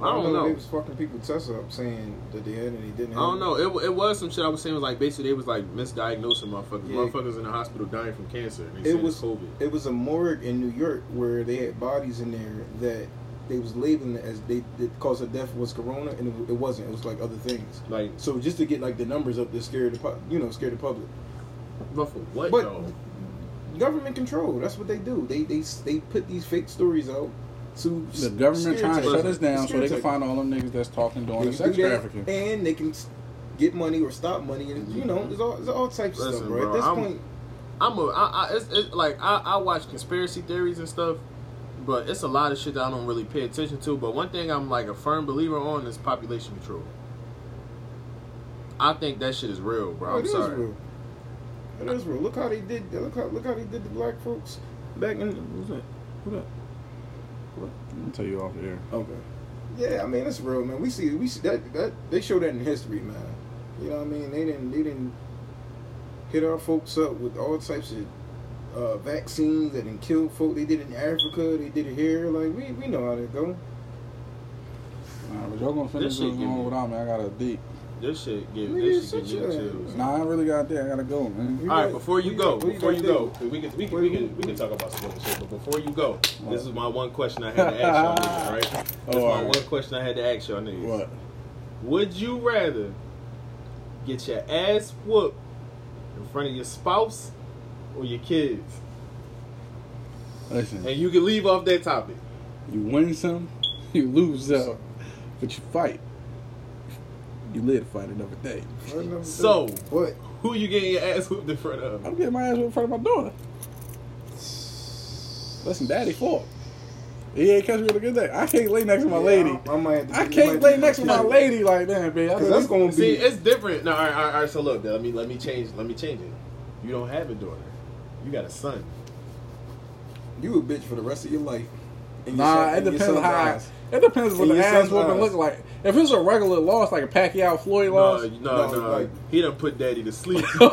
I don't, know. know. They was fucking people test up saying that they had and they didn't I don't know. It, it was some shit I was saying was like basically they was like misdiagnosing motherfuckers. Yeah. Motherfuckers in the hospital dying from cancer. And they It said was COVID. It was a morgue in New York where they had bodies in there that they was labeling it as they the cause of death was corona and it, it wasn't. It was like other things. Like, So just to get like the numbers up to scare the pu- you know scare the public. but for what But- though? Government control. That's what they do. They they they put these fake stories out to The government trying to shut us down so they can find all them niggas that's talking They doing the sex do trafficking. and they can get money or stop money, and you know, there's all there's all types of stuff, bro. bro, At this I'm- point, I'm a, I, I, it's, it's like I, I watch conspiracy theories and stuff, but it's a lot of shit that I don't really pay attention to. But one thing I'm like a firm believer on is population control. I think that shit is real, bro. Oh, I'm it is sorry. real. It is real. Look how they did. Look how look how they did the black folks back in. What's that? What up? I'll tell you off the air. Okay. Yeah, I mean it's real, man. We see we see that that they show that in history, man. You know what I mean? They didn't they didn't hit our folks up with all types of uh, vaccines that didn't kill folk. They did it in Africa. They did it here. Like we we know how that go. Nah, but y'all gonna finish This this shit going me- without me. I got a date. This shit give this shit give me chills. Nah, I really got there. I gotta go, man. All right, before you go, before you go, we can we can we can we can talk about some other shit. But before you go, this is my one question I had to ask y'all niggas, right? This Oh, is my alright. one question I had to ask y'all niggas. What? Would you rather get your ass whooped in front of your spouse or your kids? Listen, And you can leave off that topic. you win some, you lose some, but you fight. You live to fight another day. So- what? Who you getting your ass whooped in front of? I'm getting my ass whooped in front of my daughter. Listen, daddy fought. He ain't catch me with a good day. I can't lay next to my Yeah, lady. I, I might to I can't might lay next to my kill lady like that, man. Cause that's gonna be. See, it's different. No, all right, all right, all right. So look, let me let me change. Let me change it. You don't have a daughter. You got a son. you a bitch for the rest of your life. And your Nah, son- it and your depends son's how. I, eyes. it depends what the ass son's whooping look like. If it's a regular loss, like a Pacquiao Floyd No, loss, no, No, no. like- he done put daddy to sleep. Like,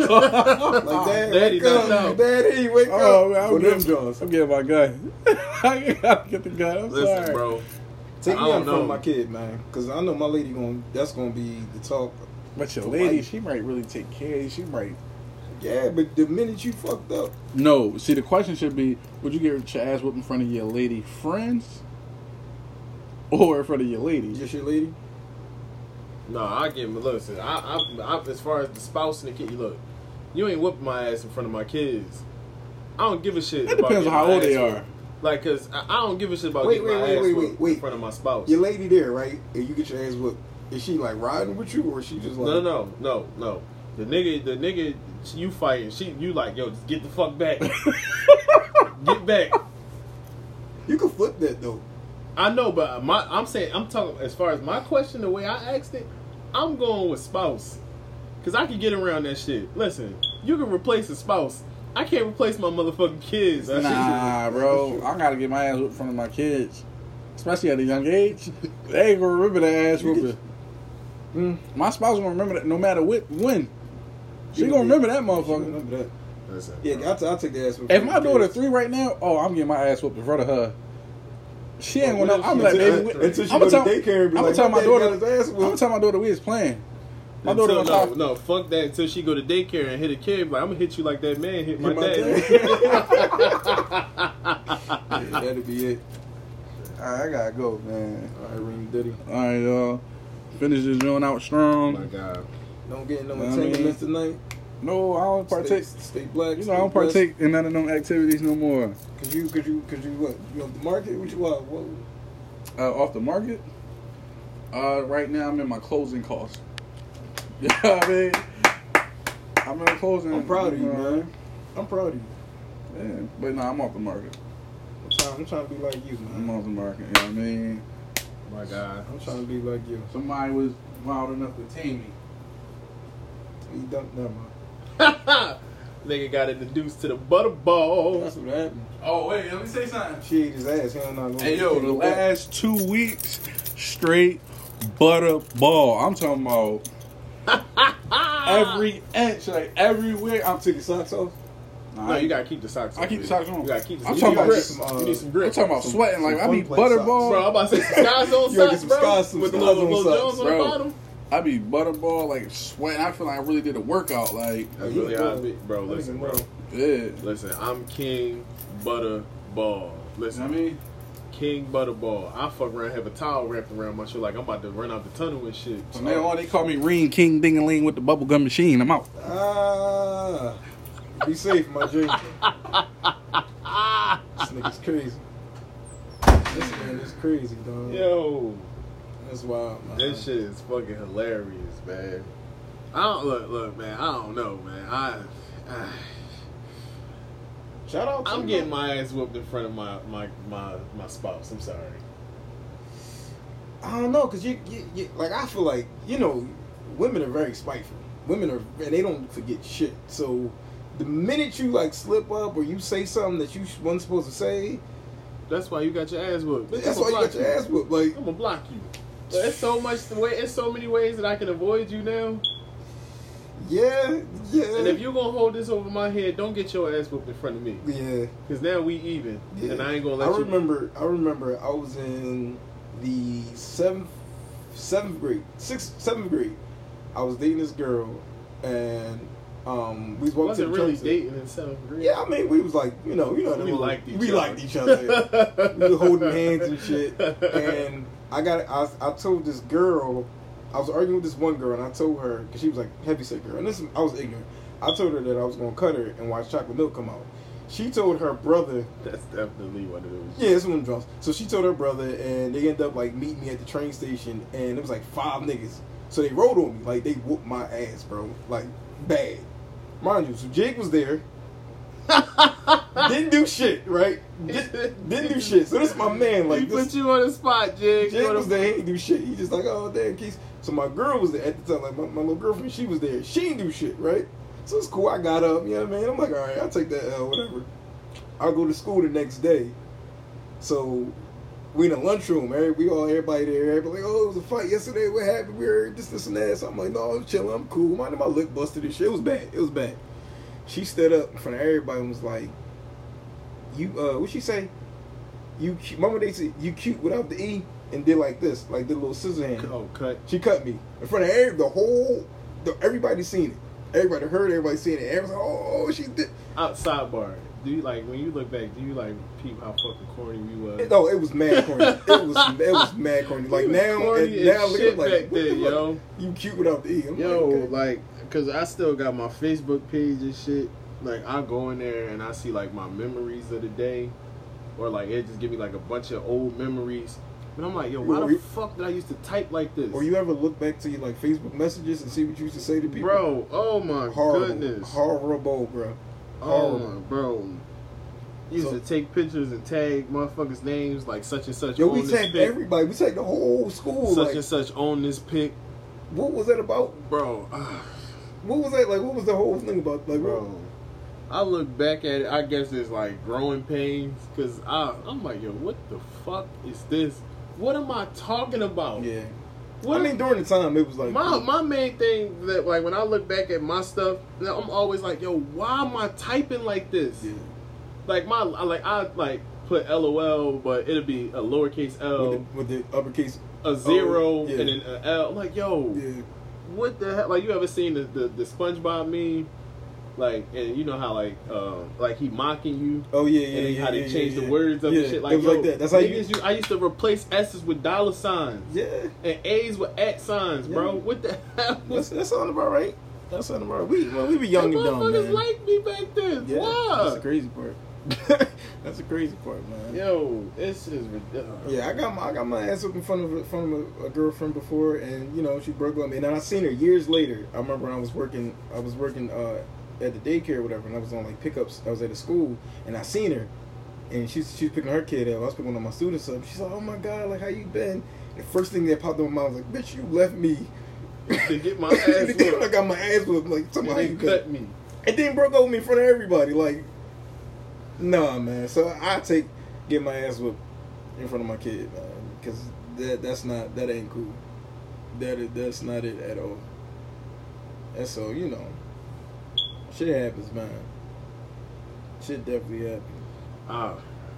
Dad, Daddy wake up. knocked. Daddy, wake oh up. man, I'm Go them getting, Jones. I'm getting my gun. I gotta get the gun. I'm Listen, sorry, bro. Take I me don't out in front know. of my kid, man. Because I know my lady going that's going to be the talk. But your lady, life. she might really take care of you. She might. Yeah, but the minute you fucked up, No, see, the question should be: Would you get your ass whooped in front of your lady friends, or in front of your lady? just your lady. No, I give him. Listen, I, I, I, as far as the spouse and the kid, you look, you ain't whooping my ass in front of my kids. I don't give a shit. It about depends on how old they are. whooped. Like, cause I, I don't give a shit about Wait, getting wait, my wait, ass wait, whooped wait, wait. in front of my spouse. Your lady there, right? And you get your ass whooped. Is she like riding with you, or is she just like No, no, no, no. The nigga, the nigga, you fighting. She, you like, yo, just get the fuck back. get back. You can flip that though. I know, but my, I'm saying, I'm talking as far as my question, the way I asked it, I'm going with spouse, cause I can get around that shit. Listen, you can replace a spouse. I can't replace my motherfucking kids. That shit- Nah, bro, I gotta get my ass whooped in front of my kids, especially at a young age. They ain't gonna remember that ass whooping. Mm. My spouse gonna remember that no matter what, when. She You gonna remember that She motherfucker. Remember that? Listen, Yeah, bro. I'll, t- I'll take the ass whooping. If my daughter three right now, oh, I'm getting my ass whooped in front of her. She ain't Well, gonna. what I'm if like, baby, until- she I'ma go to daycare and be I'ma like, tell my my daughter. ass I'm gonna tell my daughter we was playing. My daughter Until, gonna no, talk. no, fuck that. Until she go to daycare and hit a kid, like I'm gonna hit you like that man hit my, Hit my dad. Yeah, that'd be it. All right, I gotta go, man. All right, Ring Diddy. All right, y'all. Finish this joint out oh strong. my god. Don't get no Know what I entanglements mean? tonight. No, I don't partake. Stay, stay black. You know, I don't partake in none of them activities no more. Cause you, cause you, cause you, what? You on the market? What you want? What? Uh, off the market. Uh, right now I'm in my closing costs. You know what I mean? I'm in closing. I'm proud of you, know, man. I'm proud of you. Yeah, but no, I'm off the market. I'm trying, I'm trying to be like you, I'm off the market. You know what I mean? My god. I'm trying to be like you. Somebody was wild enough to tame me. You don't, never mind. Nigga got introduced to the butterball. That's what happened. Oh wait, let me say something. She ate his ass. He don't know. Hey yo, the last two weeks straight butter ball. I'm talking about every inch, like everywhere. I'm taking socks off. No, you gotta keep the socks on. I keep the socks on. You gotta keep the I'm talking about grip. some, uh, you need some I'm talking about Some- sweating. Like I fun be play butter ball. Bro, I'm about to say some skies on You gotta get socks, some bro. skies, some with the skies little, little Jones on bro. the bottom. I be butterball, like sweating. I feel like I really did a workout. Like That's really bro. how I be. Bro, listen, bro. yeah. Listen, I'm King Butter Ball. You know Listen, what I mean? King Butterball. I fuck around, have a towel wrapped around my shoe like I'm about to run out the tunnel and shit. From now on, they call me Reen King Ding a Ling with the bubblegum machine. I'm out. Ah, be safe, my J. this nigga's crazy. This man is crazy, dog. Yo, That's wild, man. this shit is fucking hilarious, man. I don't look, look, man. I don't know, man. I, I Shout out to I'm getting my ass whooped in front of my my my my spouse. I'm sorry. I don't know, cause you, you, you, like I feel like you know, women are very spiteful. Women are, and they don't forget shit. So the minute you like slip up or you say something that you wasn't supposed to say, That's why you got your ass whooped. That's why you got your ass whooped. Like, I'm gonna block you. But it's so much the way. It's so many ways that I can avoid you now. yeah, yeah, And if you're gonna hold this over my head, don't get your ass whooped in front of me. yeah. Cause now we even, Yeah. and I ain't gonna let I you. remember. I remember. I was in the seventh, seventh grade, sixth, seventh grade. I was dating this girl, and um, we was walking wasn't to the really dating in seventh grade. Yeah, I mean, we was like, you know, you know, we little- liked each we other. liked each other. we were holding hands and shit. And I got, I, I told this girl, I was arguing with this one girl, and I told her because she was like heavy set girl, and this I was ignorant. I told her that I was gonna cut her and watch chocolate milk come out. She told her brother, That's definitely one of those. yeah, it's one of them drums. So she told her brother, and they ended up like meeting me at the train station, and it was like five niggas. So they rode on me, like they whooped my ass, bro, like bad. Mind you, so Jake was there, didn't do shit, right? Did, didn't do shit. So this is my man, like he this. put you on the spot, Jig. Jake was there, he didn't do shit. He just like, oh damn, Keith. So my girl was there at the time, like my, my little girlfriend, she was there. She didn't do shit, right? So it's cool. I got up, you know what I mean? I'm like, all right, I'll take that L, whatever. I'll go to school the next day. So we in the lunchroom, every, we all everybody there, everybody like, oh, it was a fight yesterday, what happened? We heard this, this and that. So I'm like, no, I'm chilling, I'm cool. Mind my lip busted and shit. It was bad. It was bad. She stood up in front of everybody and was like, You uh what she say? You mama they said you cute without the E and did like this, like the little scissor hand. Oh, cut. She cut me in front of every, the whole, the, everybody seen it. Everybody heard, everybody seen it. Everyone's like, oh, she did. Outside bar. Do you like when you look back? Do you like peep how fucking corny we was? No, it was mad corny. it was it was mad corny. Like now, corny and now look at like back then, yo. You cute without the E. I'm Yo, like, okay. like, cause I still got my Facebook page and shit. Like, I go in there and I see like my memories of the day, or like it just give me like a bunch of old memories. And I'm like, yo, why Or the you- fuck did I used to type like this? Or you ever look back to your like Facebook messages and see what you used to say to people? bro? Oh my horrible, goodness, horrible, bro. oh horrible. my bro. You used So- to take pictures and tag motherfuckers' names like such and such. Yo, we tagged everybody. We tagged the whole school. Such like, and such on this pic, what was that about? bro. ah. What was that like? What was the whole thing about? Like, bro, Bro, I look back at it. I guess it's like growing pains because I'm like, yo, what the fuck is this? What am I talking about? yeah. What I mean, during the time, it was like my my main thing that like when I look back at my stuff, I'm always like, yo, why am I typing like this? Yeah. Like my like I like put LOL, but it'll be a lowercase L, with, the, with the uppercase. a zero, Oh, yeah. and then an L. I'm like, yo, Yeah. what the hell? Like, you ever seen the, the, the SpongeBob meme? Like, and you know how like, um, like he mocking you, Oh yeah, yeah, and then yeah. how they yeah, change yeah, the words up and shit. Like, it was yo, like that. That's how you. I used to replace S's with dollar signs Yeah. and A's with at signs, bro. What the hell? That's that sound about right. That sound about right. We well, we were young and dumb, motherfuckers like me back then. yeah, Why? that's the crazy part. that's the crazy part, man. Yo, this is ridiculous. Yeah, I got my I got my ass up in front of a, front of a, a girlfriend before, and you know she broke up with me. And I seen her years later. I remember I was working. I was working uh, at the daycare, or whatever, and I was on like pickups. I was at a school, and I seen her, and she's she's picking her kid up. I was picking one of my students up. She's like, "Oh my god, like how you been?" The first thing that popped in my mind was like, "Bitch, you left me." To get my ass And then I got my ass whooped. Like, And somehow you cut me. And then broke up with me in front of everybody. Like, nah, man. So I take get my ass whooped in front of my kid, man, because that that's not that ain't cool. That that's not it at all. And so you know, shit happens, man. Shit definitely happens. Uh,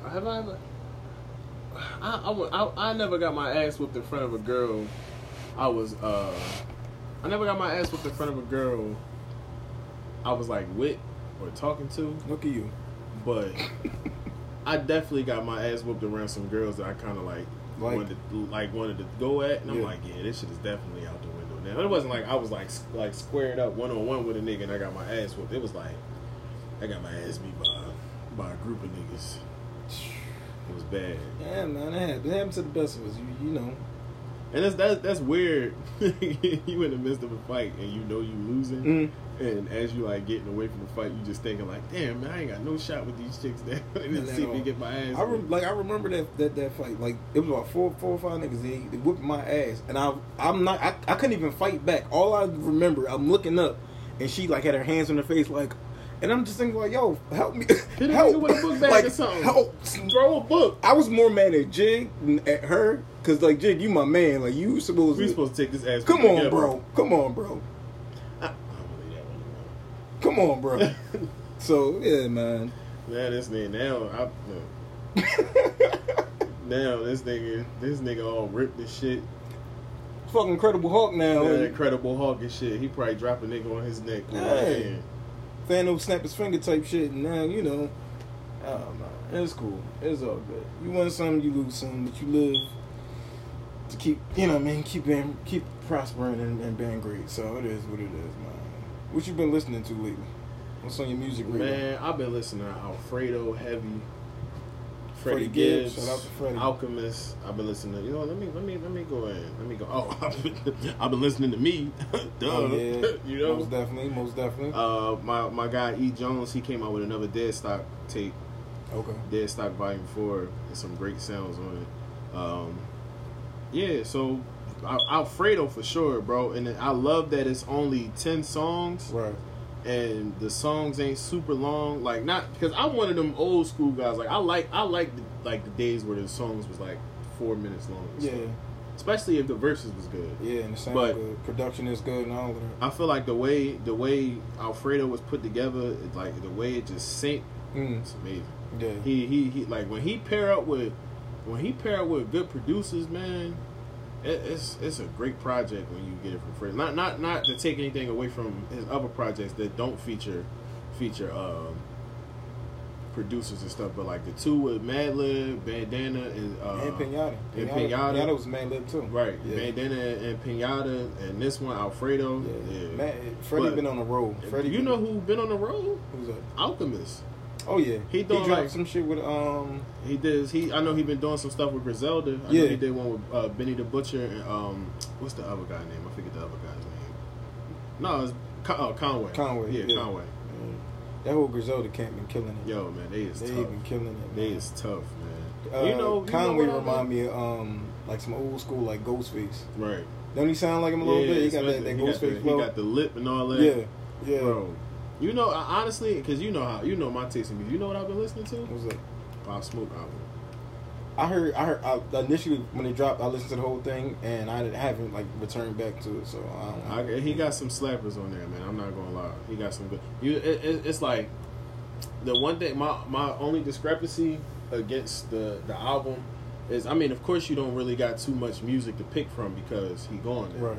have I ever? I, I, I, I never got my ass whooped in front of a girl. I was uh, I never got my ass whooped in front of a girl. I was like with or talking to, Look at you. but I definitely got my ass whooped around some girls that I kind of like, Like? wanted to, like wanted to go at, and I'm like, yeah, this shit is definitely out window now. It wasn't like I was like like squared up one on one with a nigga and I got my ass whooped. It was like I got my ass beat by by a group of niggas. It was bad. Yeah, man. It happened. It happened to the best of us. You, you know. And that's that's that's weird. you in the midst of a fight and you know you losing, Mm. And as you like getting away from the fight, you just thinking like, "Damn, man, I ain't got no shot with these chicks." That they Not see me get my ass. I rem- like I remember that, that that fight. Like it was about four four or five niggas. They, they whipped my ass, and I I'm not I, I couldn't even fight back. All I remember, I'm looking up, and she like had her hands on her face, like, and I'm just thinking like, yo, help me, Hit help with a book bag like, or something. Help. Throw a book. I was more mad at Jig than at her, cause like Jig, you my man. Like you supposed We to. supposed to take this ass. Come on, together. bro. Come on, bro. I, I don't believe that one. Come on, bro. so yeah, man. Now this nigga now I now this nigga this nigga all ripped and shit. Fucking Incredible Hulk now. That Incredible Hulk and shit. He probably drop a nigga on his neck. Hey. Thanos snap his finger type shit, and now you know. Oh man, it's cool. It's all good. You win some, you lose some, but you live to keep, you know, what I mean, keep being, keep prospering and, and being great. So it is what it is, man. What you been listening to lately? What's on your music radio? Man, I've been listening to Alfredo Heavy, Freddie Freddie Gibbs, Gibbs, shout out to Freddie. Alchemist. I've been listening to you know. Let me let me let me go in. Let me go. Oh, I've been, I've been listening to me. Duh. Oh, yeah. you know. most definitely, most definitely. Uh, my my guy E Jones, he came out with another Dead Stock tape, okay. Dead Stock Volume Four, and some great sounds on it. Um, yeah, so Alfredo for sure, bro, and I love that it's only ten songs, Right. and the songs ain't super long. Like not because I'm one of them old school guys. Like I like I like the, like the days where the songs was like four minutes long. Yeah. stuff. especially if the verses was good. Yeah, and the sound But- good. Production is good and all of that. I feel like the way the way Alfredo was put together, it, like the way it just synced, Mm. it's amazing. Yeah. He he he like when he pair up with when he pair up with good producers, man. It, it's it's a great project when you get it from Fredo. Not not not to take anything away from his other projects that don't feature feature um, producers and stuff, but like the two with Madlib, Bandana, and uh, and Pinata. and Pinata. Pinata. Pinata was Madlib too. right, Yeah. Bandana and Pinata, and this one Alfredo. Yeah. Yeah, Man, Freddie But- been on the road. Freddie you know who been on the road? who's that? Alchemist. Oh yeah, He he, doing dropped like- some shit with um. He did. He I know he been doing some stuff with Griselda. I Yeah. know he did one with uh, Benny the Butcher and um, what's the other guy's name? I forget the other guy's name. No, it's Con- oh, Conway. Conway, Yeah, yeah. Conway. uh, That whole Griselda camp been killing it. Yo, man, they is they tough. been killing it. They man. is tough, man. Uh, you know, you Conway know what I remind mean? me of um like some old school like Ghostface. Right. Don't he sound like him a little bit? He got that, that he, Ghostface he got the lip and all that. yeah, yeah. Bro, you know, honestly, because you know how you know my taste in music. You know what I've been listening to? What was that? Pop Smoke album. I heard, I heard. I, initially when it dropped, I listened to the whole thing, and I didn't haven't like returned back to it. So I don't. I, he got some slappers on there, man. I'm not gonna lie. He got some good. You, it, it, it's like the one thing. My my only discrepancy against the the album is, I mean, of course, you don't really got too much music to pick from because he gone there. right.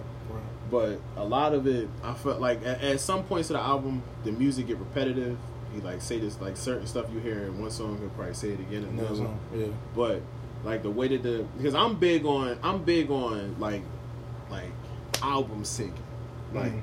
But a lot of it, I felt like at, at some points of the album, the music get repetitive. He like say this like certain stuff you hear in one song, he'll probably say it again in Another song, yeah. But like the way that the because I'm big on I'm big on like like album sync, like Mhm.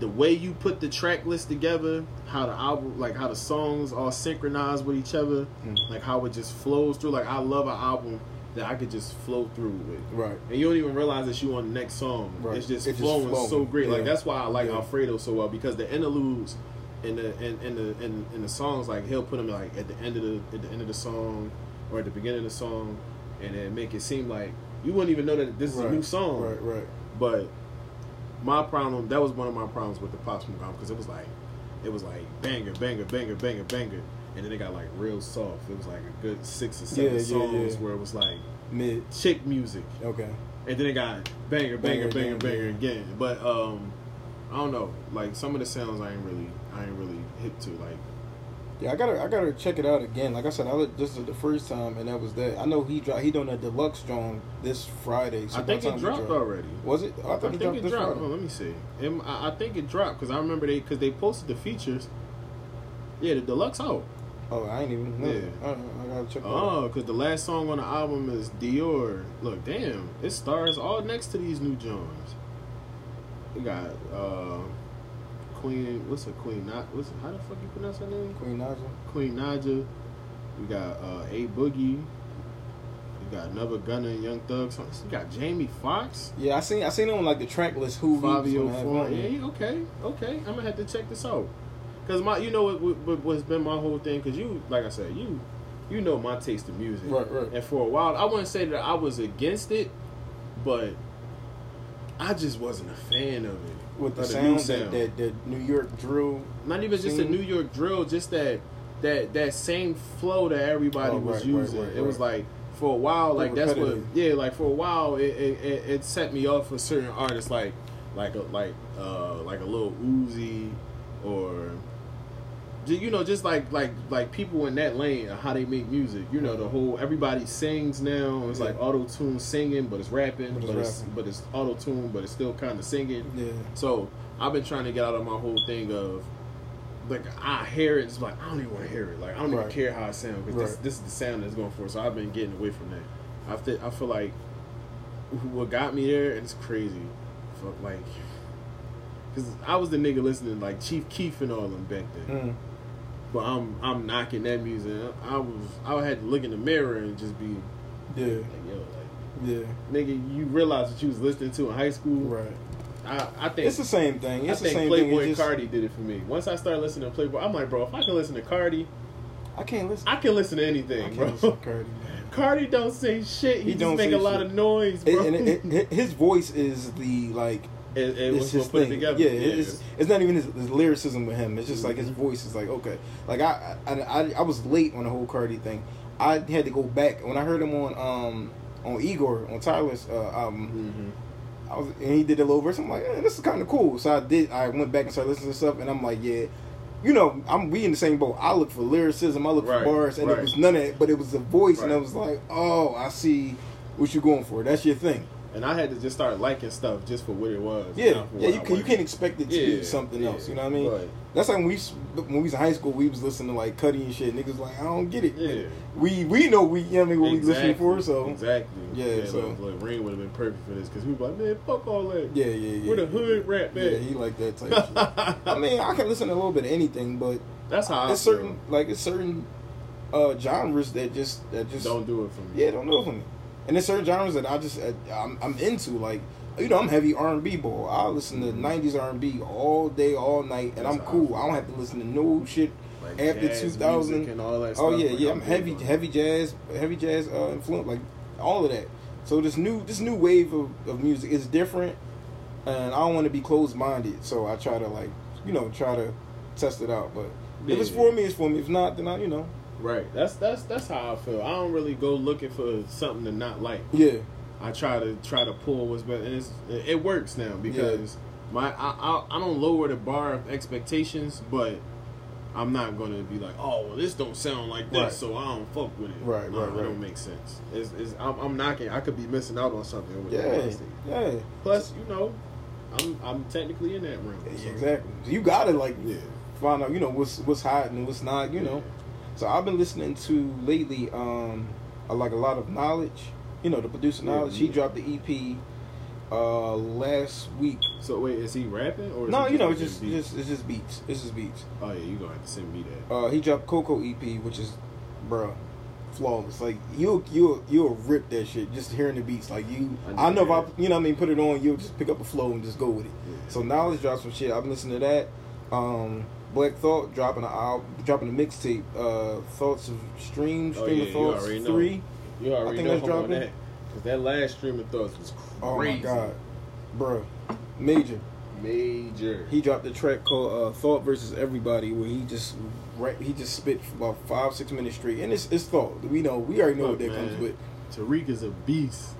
the way you put the track list together, how the album like how the songs all synchronize with each other, Mhm. like how it just flows through. Like I love an album that I could just flow through with. right. And you don't even realize that you on the next song. Right. It's just just flowing, flowing. so great. Like that's why I like Yeah. Alfredo so well because the interludes in the and, in the and, in the songs like he'll put them like at the end of the at the end of the song or at the beginning of the song and then make it seem like you wouldn't even know that this is a new song. Right, right. But my problem that was one of my problems with the Pop Smoke album because it was like it was like banger, banger, banger, banger, banger, and then it got like real soft. It was like a good six or seven Yeah, yeah, songs yeah. where it was like Mid. chick music Okay. and then it got banger, banger, Banger banger, again, banger again. But um, I don't know. Like some of the sounds, I ain't really, I ain't really hip to. Like Yeah, I gotta, I gotta check it out again. Like I said, I li- this is the first time, and that was that. I know he dropped, he done a deluxe drawing this Friday. So I think it dropped already. Was it? Oh, I I thought think it dropped it dropped. Oh, let me see. It, I, I think it dropped because I remember they because they posted the features. Yeah, the deluxe out. Oh, I ain't even. Know. Yeah. I, I gotta check. Oh, because the last song on the album is Dior. Look, damn, it stars all next to these new Jones. We got uh, Queen. What's a Queen? Not what's how the fuck you pronounce her name? Queen Naija. Queen Naija. We got uh, A Boogie. We got another Gunna and Young Thug. song. You got Jamie Foxx. Yeah, I seen I seen him on like the track list. Who Fivio gonna have Foreign. on there. Yeah, okay, okay. I'm gonna have to check this out. Cause my, you know what, what, what- what's been my whole thing. Cause you, like I said, you, you know my taste of music. Right, right. And for a while, I wouldn't say that I was against it, but I just wasn't a fan of it. with the new sound, that, that New York drill. Not even just a. New York drill, just that that that same flow that everybody Oh, was right, right, using. right, it was like for a while, like that's what yeah, like for a while it it, it, it set me off for certain artists like like a like uh like a little Uzi or you know just like like like people in that lane how they make music. You know the whole everybody sings now. It's Yeah. like auto tune singing, but it's rapping, But but it's rapping. but it's auto tune, but it's still kind of singing. Yeah, So I've been trying to get out of my whole thing of like I hear it, it's like I don't even want to hear it. Like I don't Right. even care how it sounds because this Right. this is the sound that's going for. it. So I've been getting away from that. I feel I feel like what got me there, and it's crazy. Like. Cause I was the nigga listening to, like Chief Keef and all them back then, Mm. But I'm I'm knocking that music. I was I had to look in the mirror and just be yeah, like, yo, like yeah. nigga, you realize what you was listening to in high school. Right. I I think It's the same thing. I It's the think same Playboi. Just, Carti did it for me. Once I started listening to Playboi, I'm like, bro, if I can listen to Carti, I can't listen. I can listen to I anything, bro. to Carti. Carti don't say shit. He, He just don't make a lot of noise, It, bro. and it, it, his voice is the like it, it it's was his what put it thing. together. Yeah, it's it's not even his, his lyricism with him. It's just like Mm-hmm. his voice is like okay. Like I, I I I was late on the whole Carti thing. I had to go back when I heard him on um on Igor on Tyler's uh, album. Mhm. I was and he did a little verse. I'm like, eh, this is kind of cool. So I did. I went back and started listening to stuff, and I'm like, yeah. You know, I'm we in the same boat. I look for lyricism, I look Right, for bars, and right. it was none of it. But it was the voice, and I was like, oh, I see what you're going for. That's your thing. And I had to just start liking stuff just for what it was. Yeah, yeah. You, can, you can't expect it to Yeah, be something yeah, else. You know what I mean? That's like when we when we was in high school, we was listening to like Cudi and shit. Niggas like, I don't get it. Yeah. We we know we you know what I mean what we listening for. So exactly. Yeah, so- look, look, Ring would have been perfect for this because we like, man, fuck all that. yeah, yeah, yeah. Where the hood rap Yeah, he like that type. shit. I mean, I can listen to a little bit of anything, but That's how it's certain like it's certain uh genres that just that just Don't do it for me. yeah don't do it for me. And there's certain genres that I just uh, I'm, I'm into like. You know, I'm heavy R and B boy. I listen to '90s R and B all day, all night, and That's I'm cool. I don't have to listen to no shit Like after 2000 and all that Oh yeah, Like, yeah. I'm big heavy, on heavy jazz, heavy jazz uh, influence, like all of that. So this new, this new wave of, of music is different, and I don't want to be closed minded. So I try to like, you know, try to test it out. But if it's Yeah. for me, it's for me. If not, then I, you know, Right. That's that's that's how I feel. I don't really go looking for something to not like. yeah, I try to try to pull what's better, and it's, it works now because my I, I I don't lower the bar of expectations, but I'm not gonna be like, oh, well, this don't sound like this, Right. so I don't fuck with it. Right, Nah, right, It right. don't make sense. It's, it's I'm, I'm knocking. I could be missing out on something. With yeah, yeah. Plus, you know, I'm I'm technically in that room. So- exactly. You gotta like Yeah. find out, you know, what's what's hot and what's not, you know. So I've been listening to lately, um, I like a lot of Knxwledge. You know, the producer Knxwledge. He dropped the EP uh last week. So wait, is he rapping or? Is No, you know, it's just, beats? just it's just beats. It's just beats. Oh yeah, you gonna have to send me that. Uh, he dropped Coco EP, which is, bruh, flawless. Like you, you, you'll rip that shit just hearing the beats. Like you, I I know if I, you know, what I mean, put it on, you'll just pick up a flow and just go with it. Yeah. So Knxwledge dropped some shit. I've been listening to that. Um, Black Thought dropping a al- dropping a mixtape. Uh, Thoughts of Stream, Oh, Stream yeah, of you Thoughts already know. three. You already think know that's I'm on dropping. that because that last stream of thoughts was crazy. Oh my crazy. god, bruh, major. Major. He dropped a track called uh, "Thought versus Everybody," where he just right, he just spit for about five six minutes straight, and it's it's thought. We know we already know Look, what that man, comes with. Tariq is a beast.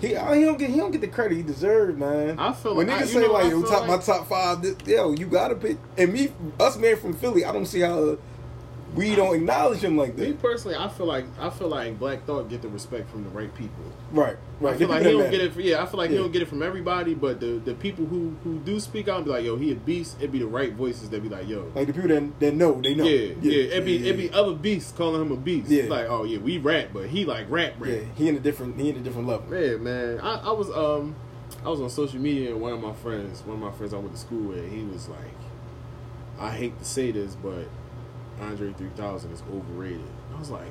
He uh, he don't get he don't get the credit he deserves, man. I feel when like- niggas say know, like I yo, feel top my top five, this, yo, you gotta pick. And me, us man from Philly, I don't see how we don't acknowledge him like that. Me personally, I feel like I feel like Black Thought get the respect from the right people. Right, right. I feel like he don't get it. For, yeah, I feel like Yeah. he don't get it from everybody, but the the people who who do speak out and be like, yo, he a beast. It'd be the right voices that be like, yo, Like the people that, that know, they know. yeah, yeah. It'd be yeah, it'd be other beasts calling him a beast. Yeah. Like, oh yeah, we rap, but he like rap rap. Yeah, he in a different he in a different level. Yeah, man. I, I was um I was on social media and one of my friends, one of my friends I went to school with, he was like, I hate to say this, but Andre 3000 is overrated. I was like,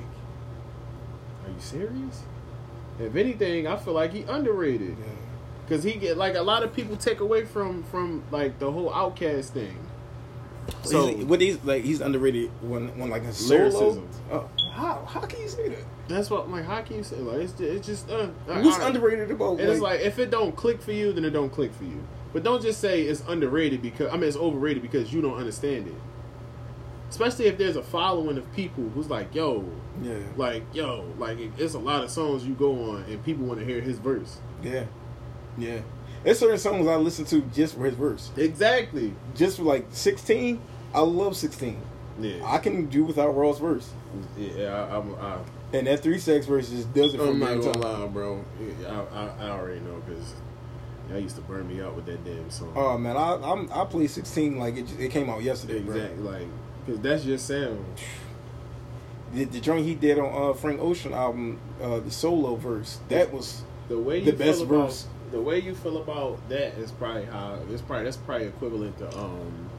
Are you serious? If anything, I feel like he underrated Yeah. because he get like a lot of people take away from from like the whole Outkast thing. So So what he's like he's underrated when when like a solo. Oh, how how can you say that? that's what like how can you say like it's just, it's just uh, What's I- underrated about? And it's like if it don't click for you, then it don't click for you. But don't just say it's underrated because I mean it's overrated because you don't understand it. Especially if there's a following of people who's like, yo, yeah, like yo, like it's a lot of songs you go on and people want to hear his verse. yeah, yeah. There's certain songs I listen to just for his verse. Exactly. Just for like 16, I love 16. Yeah. I can do without Ross verse, yeah. I, I'm. I, and that Three Stacks verse just does it for I'm me. not gonna lie, bro. I, I, I already know because y'all used to burn me out with that damn song. Oh man, I I'm, I played 16 like it, it came out yesterday, bro. exactly. Like, because that's your sound. The, the joint he did on uh, Frank Ocean album, uh, the solo verse, that was The way you The best about, verse. The way you feel about that is probably how it's probably that's probably equivalent to um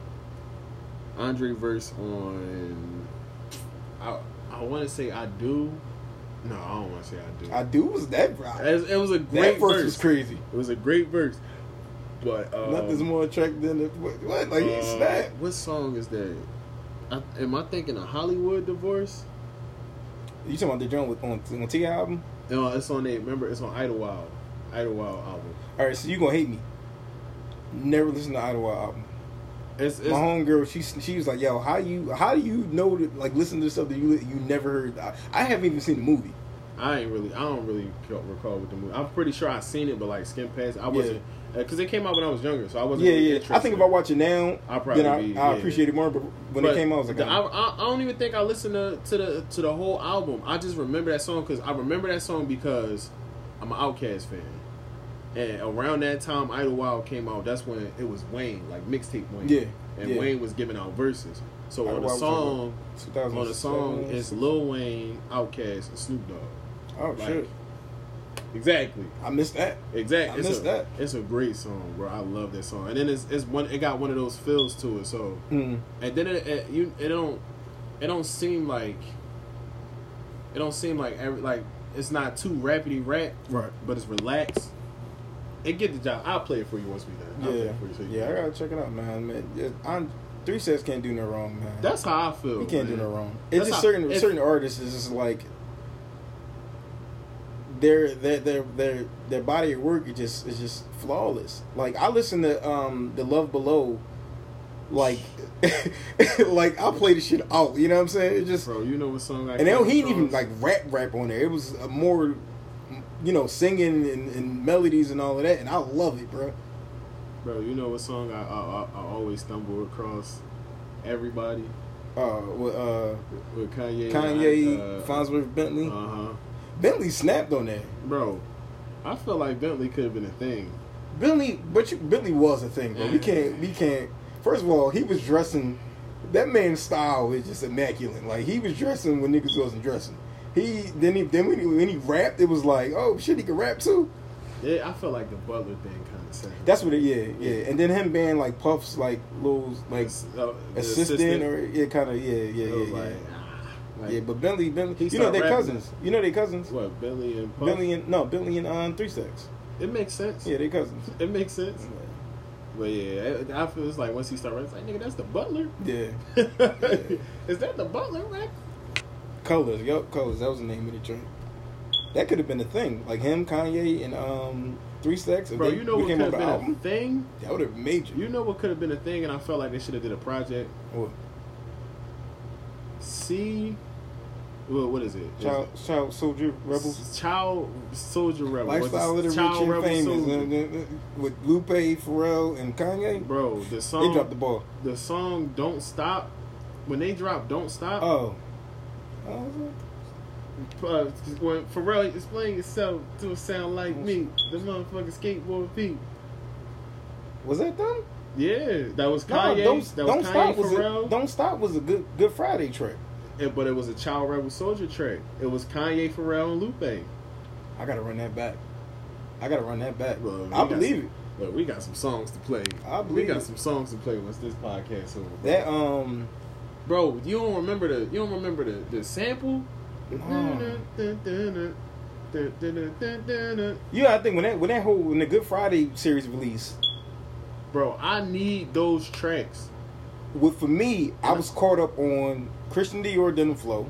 Andre verse on. I I want to say I do. No, I don't want to say I do. I do was that. it, it was a That great verse verse. was crazy. It was a great verse. But um, Nothing's more attractive than the, what, what? Like he uh, snapped. What song is that? I, am I thinking a Hollywood divorce? You talking about the joint with on on T album? No, it's on there. Remember, it's on Idlewild. Idlewild album. All right, so you gonna hate me? Never listen to Idlewild album. It's, it's My homegirl, she she was like, "Yo, how you how do you know to like listen to stuff that you you never heard?" I, I haven't even seen the movie. I ain't really. I don't really recall with the movie. I'm pretty sure I seen it, but like skim past. I wasn't because uh, it came out when I was younger, so I wasn't. Yeah, really yeah. Interested. I think if I watch it now, I'll probably then I, be- I yeah. appreciate it more. But when But it came out, I was like, the- I, I, I don't even think I listened to, to the to the whole album. I just remember that song because I remember that song because I'm an Outkast fan, and around that time Idlewild came out. That's when it was Wayne, like mixtape Wayne. Yeah, and yeah. Wayne was giving out verses. So on the song, on the song, it's Lil Wayne, Outkast, and Snoop Dogg. Oh like, shit, Exactly. I missed that. Exactly. I it's missed a, that. It's a great song, bro. I love that song. And then it's, it's one. It got one of those feels to it. So Mm. and then it, it you it don't it don't seem like it don't seem like every like it's not too rapidy rap, Right. but it's relaxed. It get the job. I'll play it for you once we done. I'll play Yeah, it for you so yeah. I gotta check it out, man. Man, I'm, Three Stacks can't do no wrong, man. That's how I feel. You can't do no wrong. It's That's just how- certain certain artists is just like their their their their their body of work is just is just flawless. Like I listen to um the Love Below, like like I play the shit out. You know what I'm saying? It just Bro, you know what song I and then he didn't even like rap rap on there. It was a more you know singing and, and melodies and all of that, and I love it, bro. Bro, you know what song I I, I, I always stumble across? Everybody Uh, with uh with Kanye. Kanye, uh, Fonzworth Bentley, Uh huh. Bentley snapped on that. Bro, I feel like Bentley could have been a thing. Bentley, but you, Bentley was a thing, bro. We can't, we can't. First of all, he was dressing. That man's style is just immaculate. Like he was dressing when niggas wasn't dressing. He then he then when he, when he rapped, it was like, oh shit, he could rap too. Yeah, I feel like the Butler thing kind of sad. That's what it, yeah, yeah. And then him being like Puff's like little like uh, the assistant, or yeah, kind of yeah, yeah, it yeah, was yeah. like, like yeah, but Bentley, Bentley, you know started they rapping. cousins. You know they cousins. what Billy and Puff? Bentley and no Bentley and um three six. It makes sense. Yeah, they cousins. It makes sense. But yeah, I I feel it's like once he started, it's like nigga, that's the Butler. Yeah, Is that the Butler rap? Colors, yup, Colors. That was the name of the joint. That could have been a thing, like him, Kanye, and um Three Stacks. Bro, you know what could have been an a thing? That would have been major. You know what could have been a thing, and I felt like they should have did a project. What? See, well, what is it? Is Child, it- child soldier rebels. Child Soldier Rebel. Lifestyle of the rich and famous Soldier. uh, uh, uh, with Lupe, Pharrell, and Kanye. Bro, the song They dropped the ball. the song "Don't Stop." When they drop "Don't Stop," Oh, oh uh, when Pharrell is playing himself to a sound like me, the motherfucking skateboard feet. was that them? Yeah, that was No, Kanye. don't, that don't Kanye stop. Was a, don't stop was a good Good Friday track. Yeah, but it was a Child Rebel Soldier track. It was Kanye, Pharrell, and Lupe. I gotta run that back. I gotta run that back. Bro, I believe some- it. Look, we got some songs to play. I we got it. some songs to play once this podcast over. bro. That um, Bro, you don't remember the you don't remember the the sample? No. Yeah, I think when that when that whole when the Good Friday series released, Bro, I need those tracks. With for me, I was caught up on Christian Dior Denim Flow,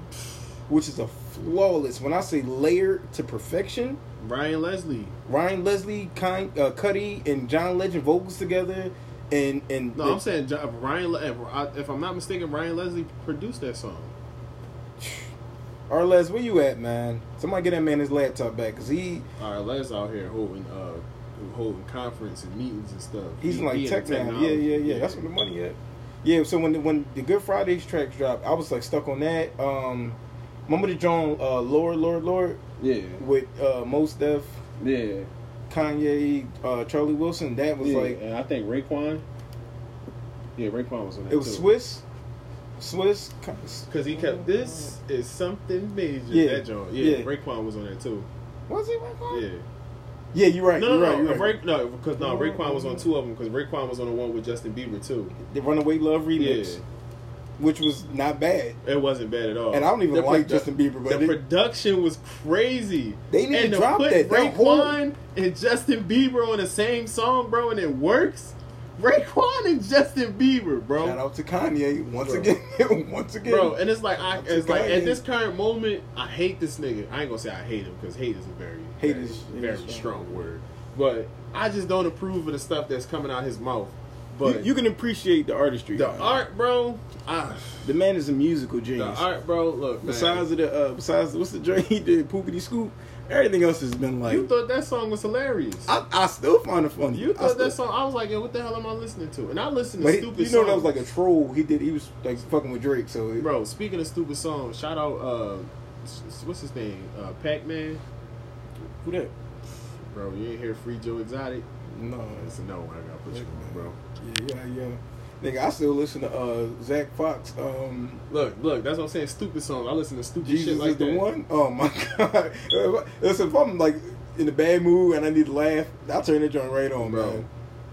which is a flawless. When I say layered to perfection, Ryan Leslie. Ryan Leslie, kind, uh, Cudi, and John Legend vocals together, and and No, I'm saying Jo- if Ryan. If, I- if I'm not mistaken, Ryan Leslie produced that song. Arles, where you at, man? Somebody get that man his laptop back, cause he All right, Les out here holding uh holding conference and meetings and stuff. he's He- in like he tech the now. Yeah, technology. yeah, yeah. That's where the money at. Yeah. So when the, when the Good Fridays tracks dropped, I was like stuck on that. Um, remember the John uh, Lord, Lord, Lord Yeah, with uh, Mos Def, yeah, Kanye, uh, Charlie Wilson. That was yeah. like and I think Raekwon. Yeah, Raekwon was on that it was too. Swizz, Swizz. Cause he kept this is something major. Yeah. That joint. Yeah, Yeah. Raekwon was on that too. Was he Raekwon? Yeah. Yeah, you're right. No, you're no, right. no, right. Ray, no, because no, Raekwon was on two of them. Because Raekwon was on the one with Justin Bieber too. The Runaway Love remix, Yeah. which was not bad. It wasn't bad at all. And I don't even The like produ- Justin Bieber, but the it- production was crazy. They need and to drop put that. Raekwon and Justin Bieber on the same song, bro, and it works. Raekwon and Justin Bieber, bro. Shout out to Kanye once Bro. again. once again, Bro, and it's like I, Shout out to it's like at this current moment, I hate this nigga. I ain't gonna say I hate him because hate is a very, Hate is- very strong. strong. word. But I just don't approve of the stuff that's coming out his mouth. But you can appreciate the artistry. the man. art, bro, ah, The man is a musical genius. the art, bro. Look, man. Besides of the uh, besides what's the joint he did, Poopity Scoop, everything else has been like. you thought that song was hilarious. I, I still find it funny. You thought still- that song? I was like, yo, what the hell am I listening to? And I listened to he- stupid. you know that was like a troll. He did. He was like fucking with Drake. So it- bro. Speaking of stupid songs, shout out, uh, what's his name? Uh, Pac Man. Who that? Bro, you ain't hear Free Joe Exotic? No, It's a no. I gotta put you on, bro. Yeah, yeah, yeah. Nigga, I still listen to uh, Zach Fox. Um, Look, look, that's what I'm saying. Stupid song. I listen to stupid Jesus shit like is the that. one. Oh my god! Listen, if I'm like in a bad mood and I need to laugh, I'll turn that joint right on, Bro. man.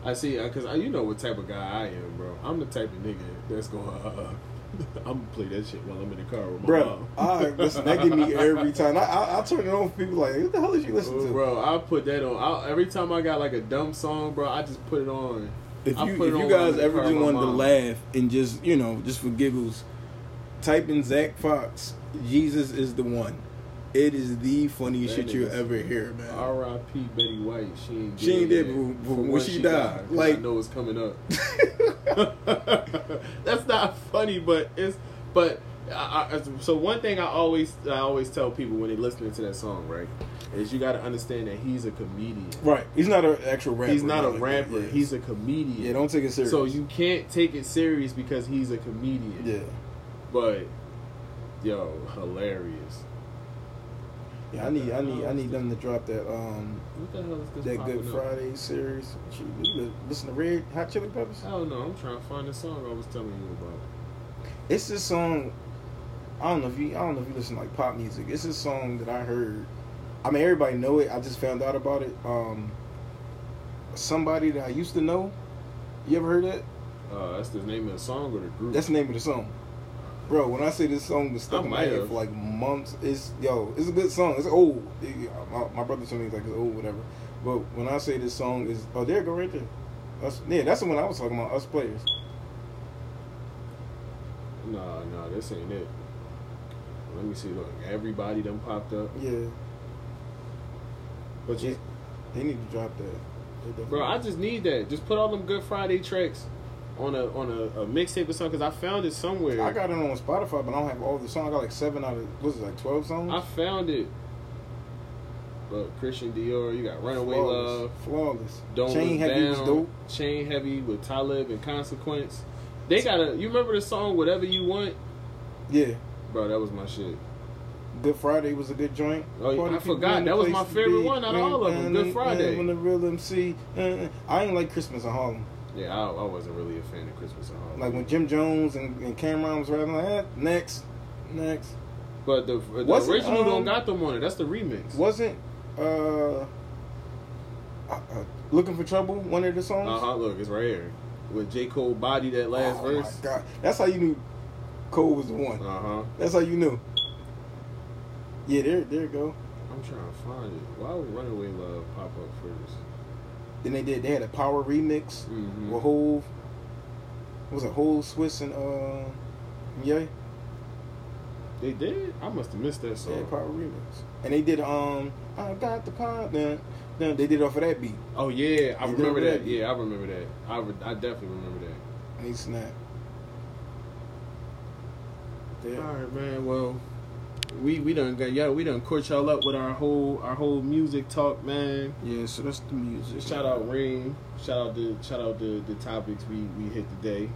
I see, because you know what type of guy I am, bro. I'm the type of nigga that's going. Uh, I'm gonna play that shit while I'm in the car with my Bro, mom. I listen. That give me every time. I, I I turn it on for people like, what the hell is you listening to? bro, I put that on. I, every time I got like a dumb song, bro, I just put it on. If you if you on while I'm guys ever just wanted to laugh and just you know just for giggles, type in Zach Fox. Jesus is the one. It is the funniest That shit you'll ever hear, man. R.I.P. Betty White. She ain't She ain't dead dead, yet. but- but when when she she died, died, like- I know it's coming up. That's not funny, but it's but. I, I, so one thing I always I always tell people when they're listening to that song, right, is you got to understand that he's a comedian. Right. He's not an actual rapper. He's not a like rapper. He's a comedian. yeah. Don't take it serious. So you can't take it serious because he's a comedian. yeah. But yo, hilarious. Yeah, I need I need I need them to drop that um What the hell is this? that Good up? Friday series. You listen to Red Hot Chili Peppers. I don't know. I'm trying to find the song I was telling you about. It's this song. I don't know if you I don't know if you listen to like pop music. It's this song that I heard. I mean everybody know it. I just found out about it. Um, somebody that I used to know. You ever heard that? Uh, that's the name of the song or the group? That's the name of the song. Bro, when I say this song was stuck in my head for like months, it's yo, it's a good song. It's old. It- my, my brother told me it's like it's old, whatever. But when I say this song is, oh, there it go right there. Us, yeah, that's the one I was talking about. Us players. Nah, nah, this ain't it. Let me see. Look, everybody done popped up. Yeah, But yeah. you, They need to drop that. Bro, I just need that. Just put all them Good Friday tracks on a on a, a mixtape or something. Cause I found it somewhere. I got it on Spotify, but I don't have all the songs. I got like seven out of what's it like twelve songs. I found it. Look, Christian Dior, you got Runaway Flawless. Love, Flawless. Don't Chain Heavy Down, was dope. Chain Heavy with Talib and Consequence. They got a. You remember the song "Whatever You Want"? Yeah. Bro, that was my shit. Good Friday was a good joint. Oh, yeah, I forgot. That was my favorite one out of all of them. Good Friday. When the real MC. I ain't like Christmas in Harlem. Yeah, I, I wasn't really a fan of Christmas at Harlem. Like when Jim Jones and, and Cam'ron was rapping like that. Next, next. But the, the Wasn't, original don't um, got them on it. That's the remix. Wasn't uh, uh, uh, looking for trouble one of the songs? Uh huh. Look, it's right here. with J Cole body that last oh verse. my god, that's how you knew Cole was the one. Uh huh. That's how you knew. Yeah, there, there you go. I'm trying to find it. Why would Runaway Love pop up first? Then they did. They had a power remix Mm-hmm. with Hove. Was it Hove, Swizz, and uh, Yay? They did. I must have missed that song. Yeah, power remix. And they did um, I got the power. Then, then they did it off of that beat. Oh yeah, I They remember that. that. Yeah, I remember that. I, re- I definitely remember that. And he snapped. All Yeah. right, man. Well, we we done got yeah we done court y'all up with our whole our whole music talk, man. Yeah. So that's the music. Shout out Ring. Shout out the shout out the the topics we we hit today.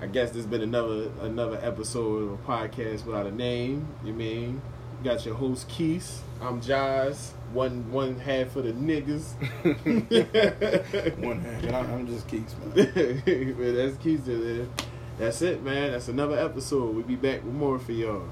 I guess there's been another another episode of a podcast without a name. You mean? You got your host Keith. I'm Jazz. One one half of the niggas. One half. I'm just Keeks, man. man, that's Keith. That's it, man. That's another episode. We'll be back with more for y'all.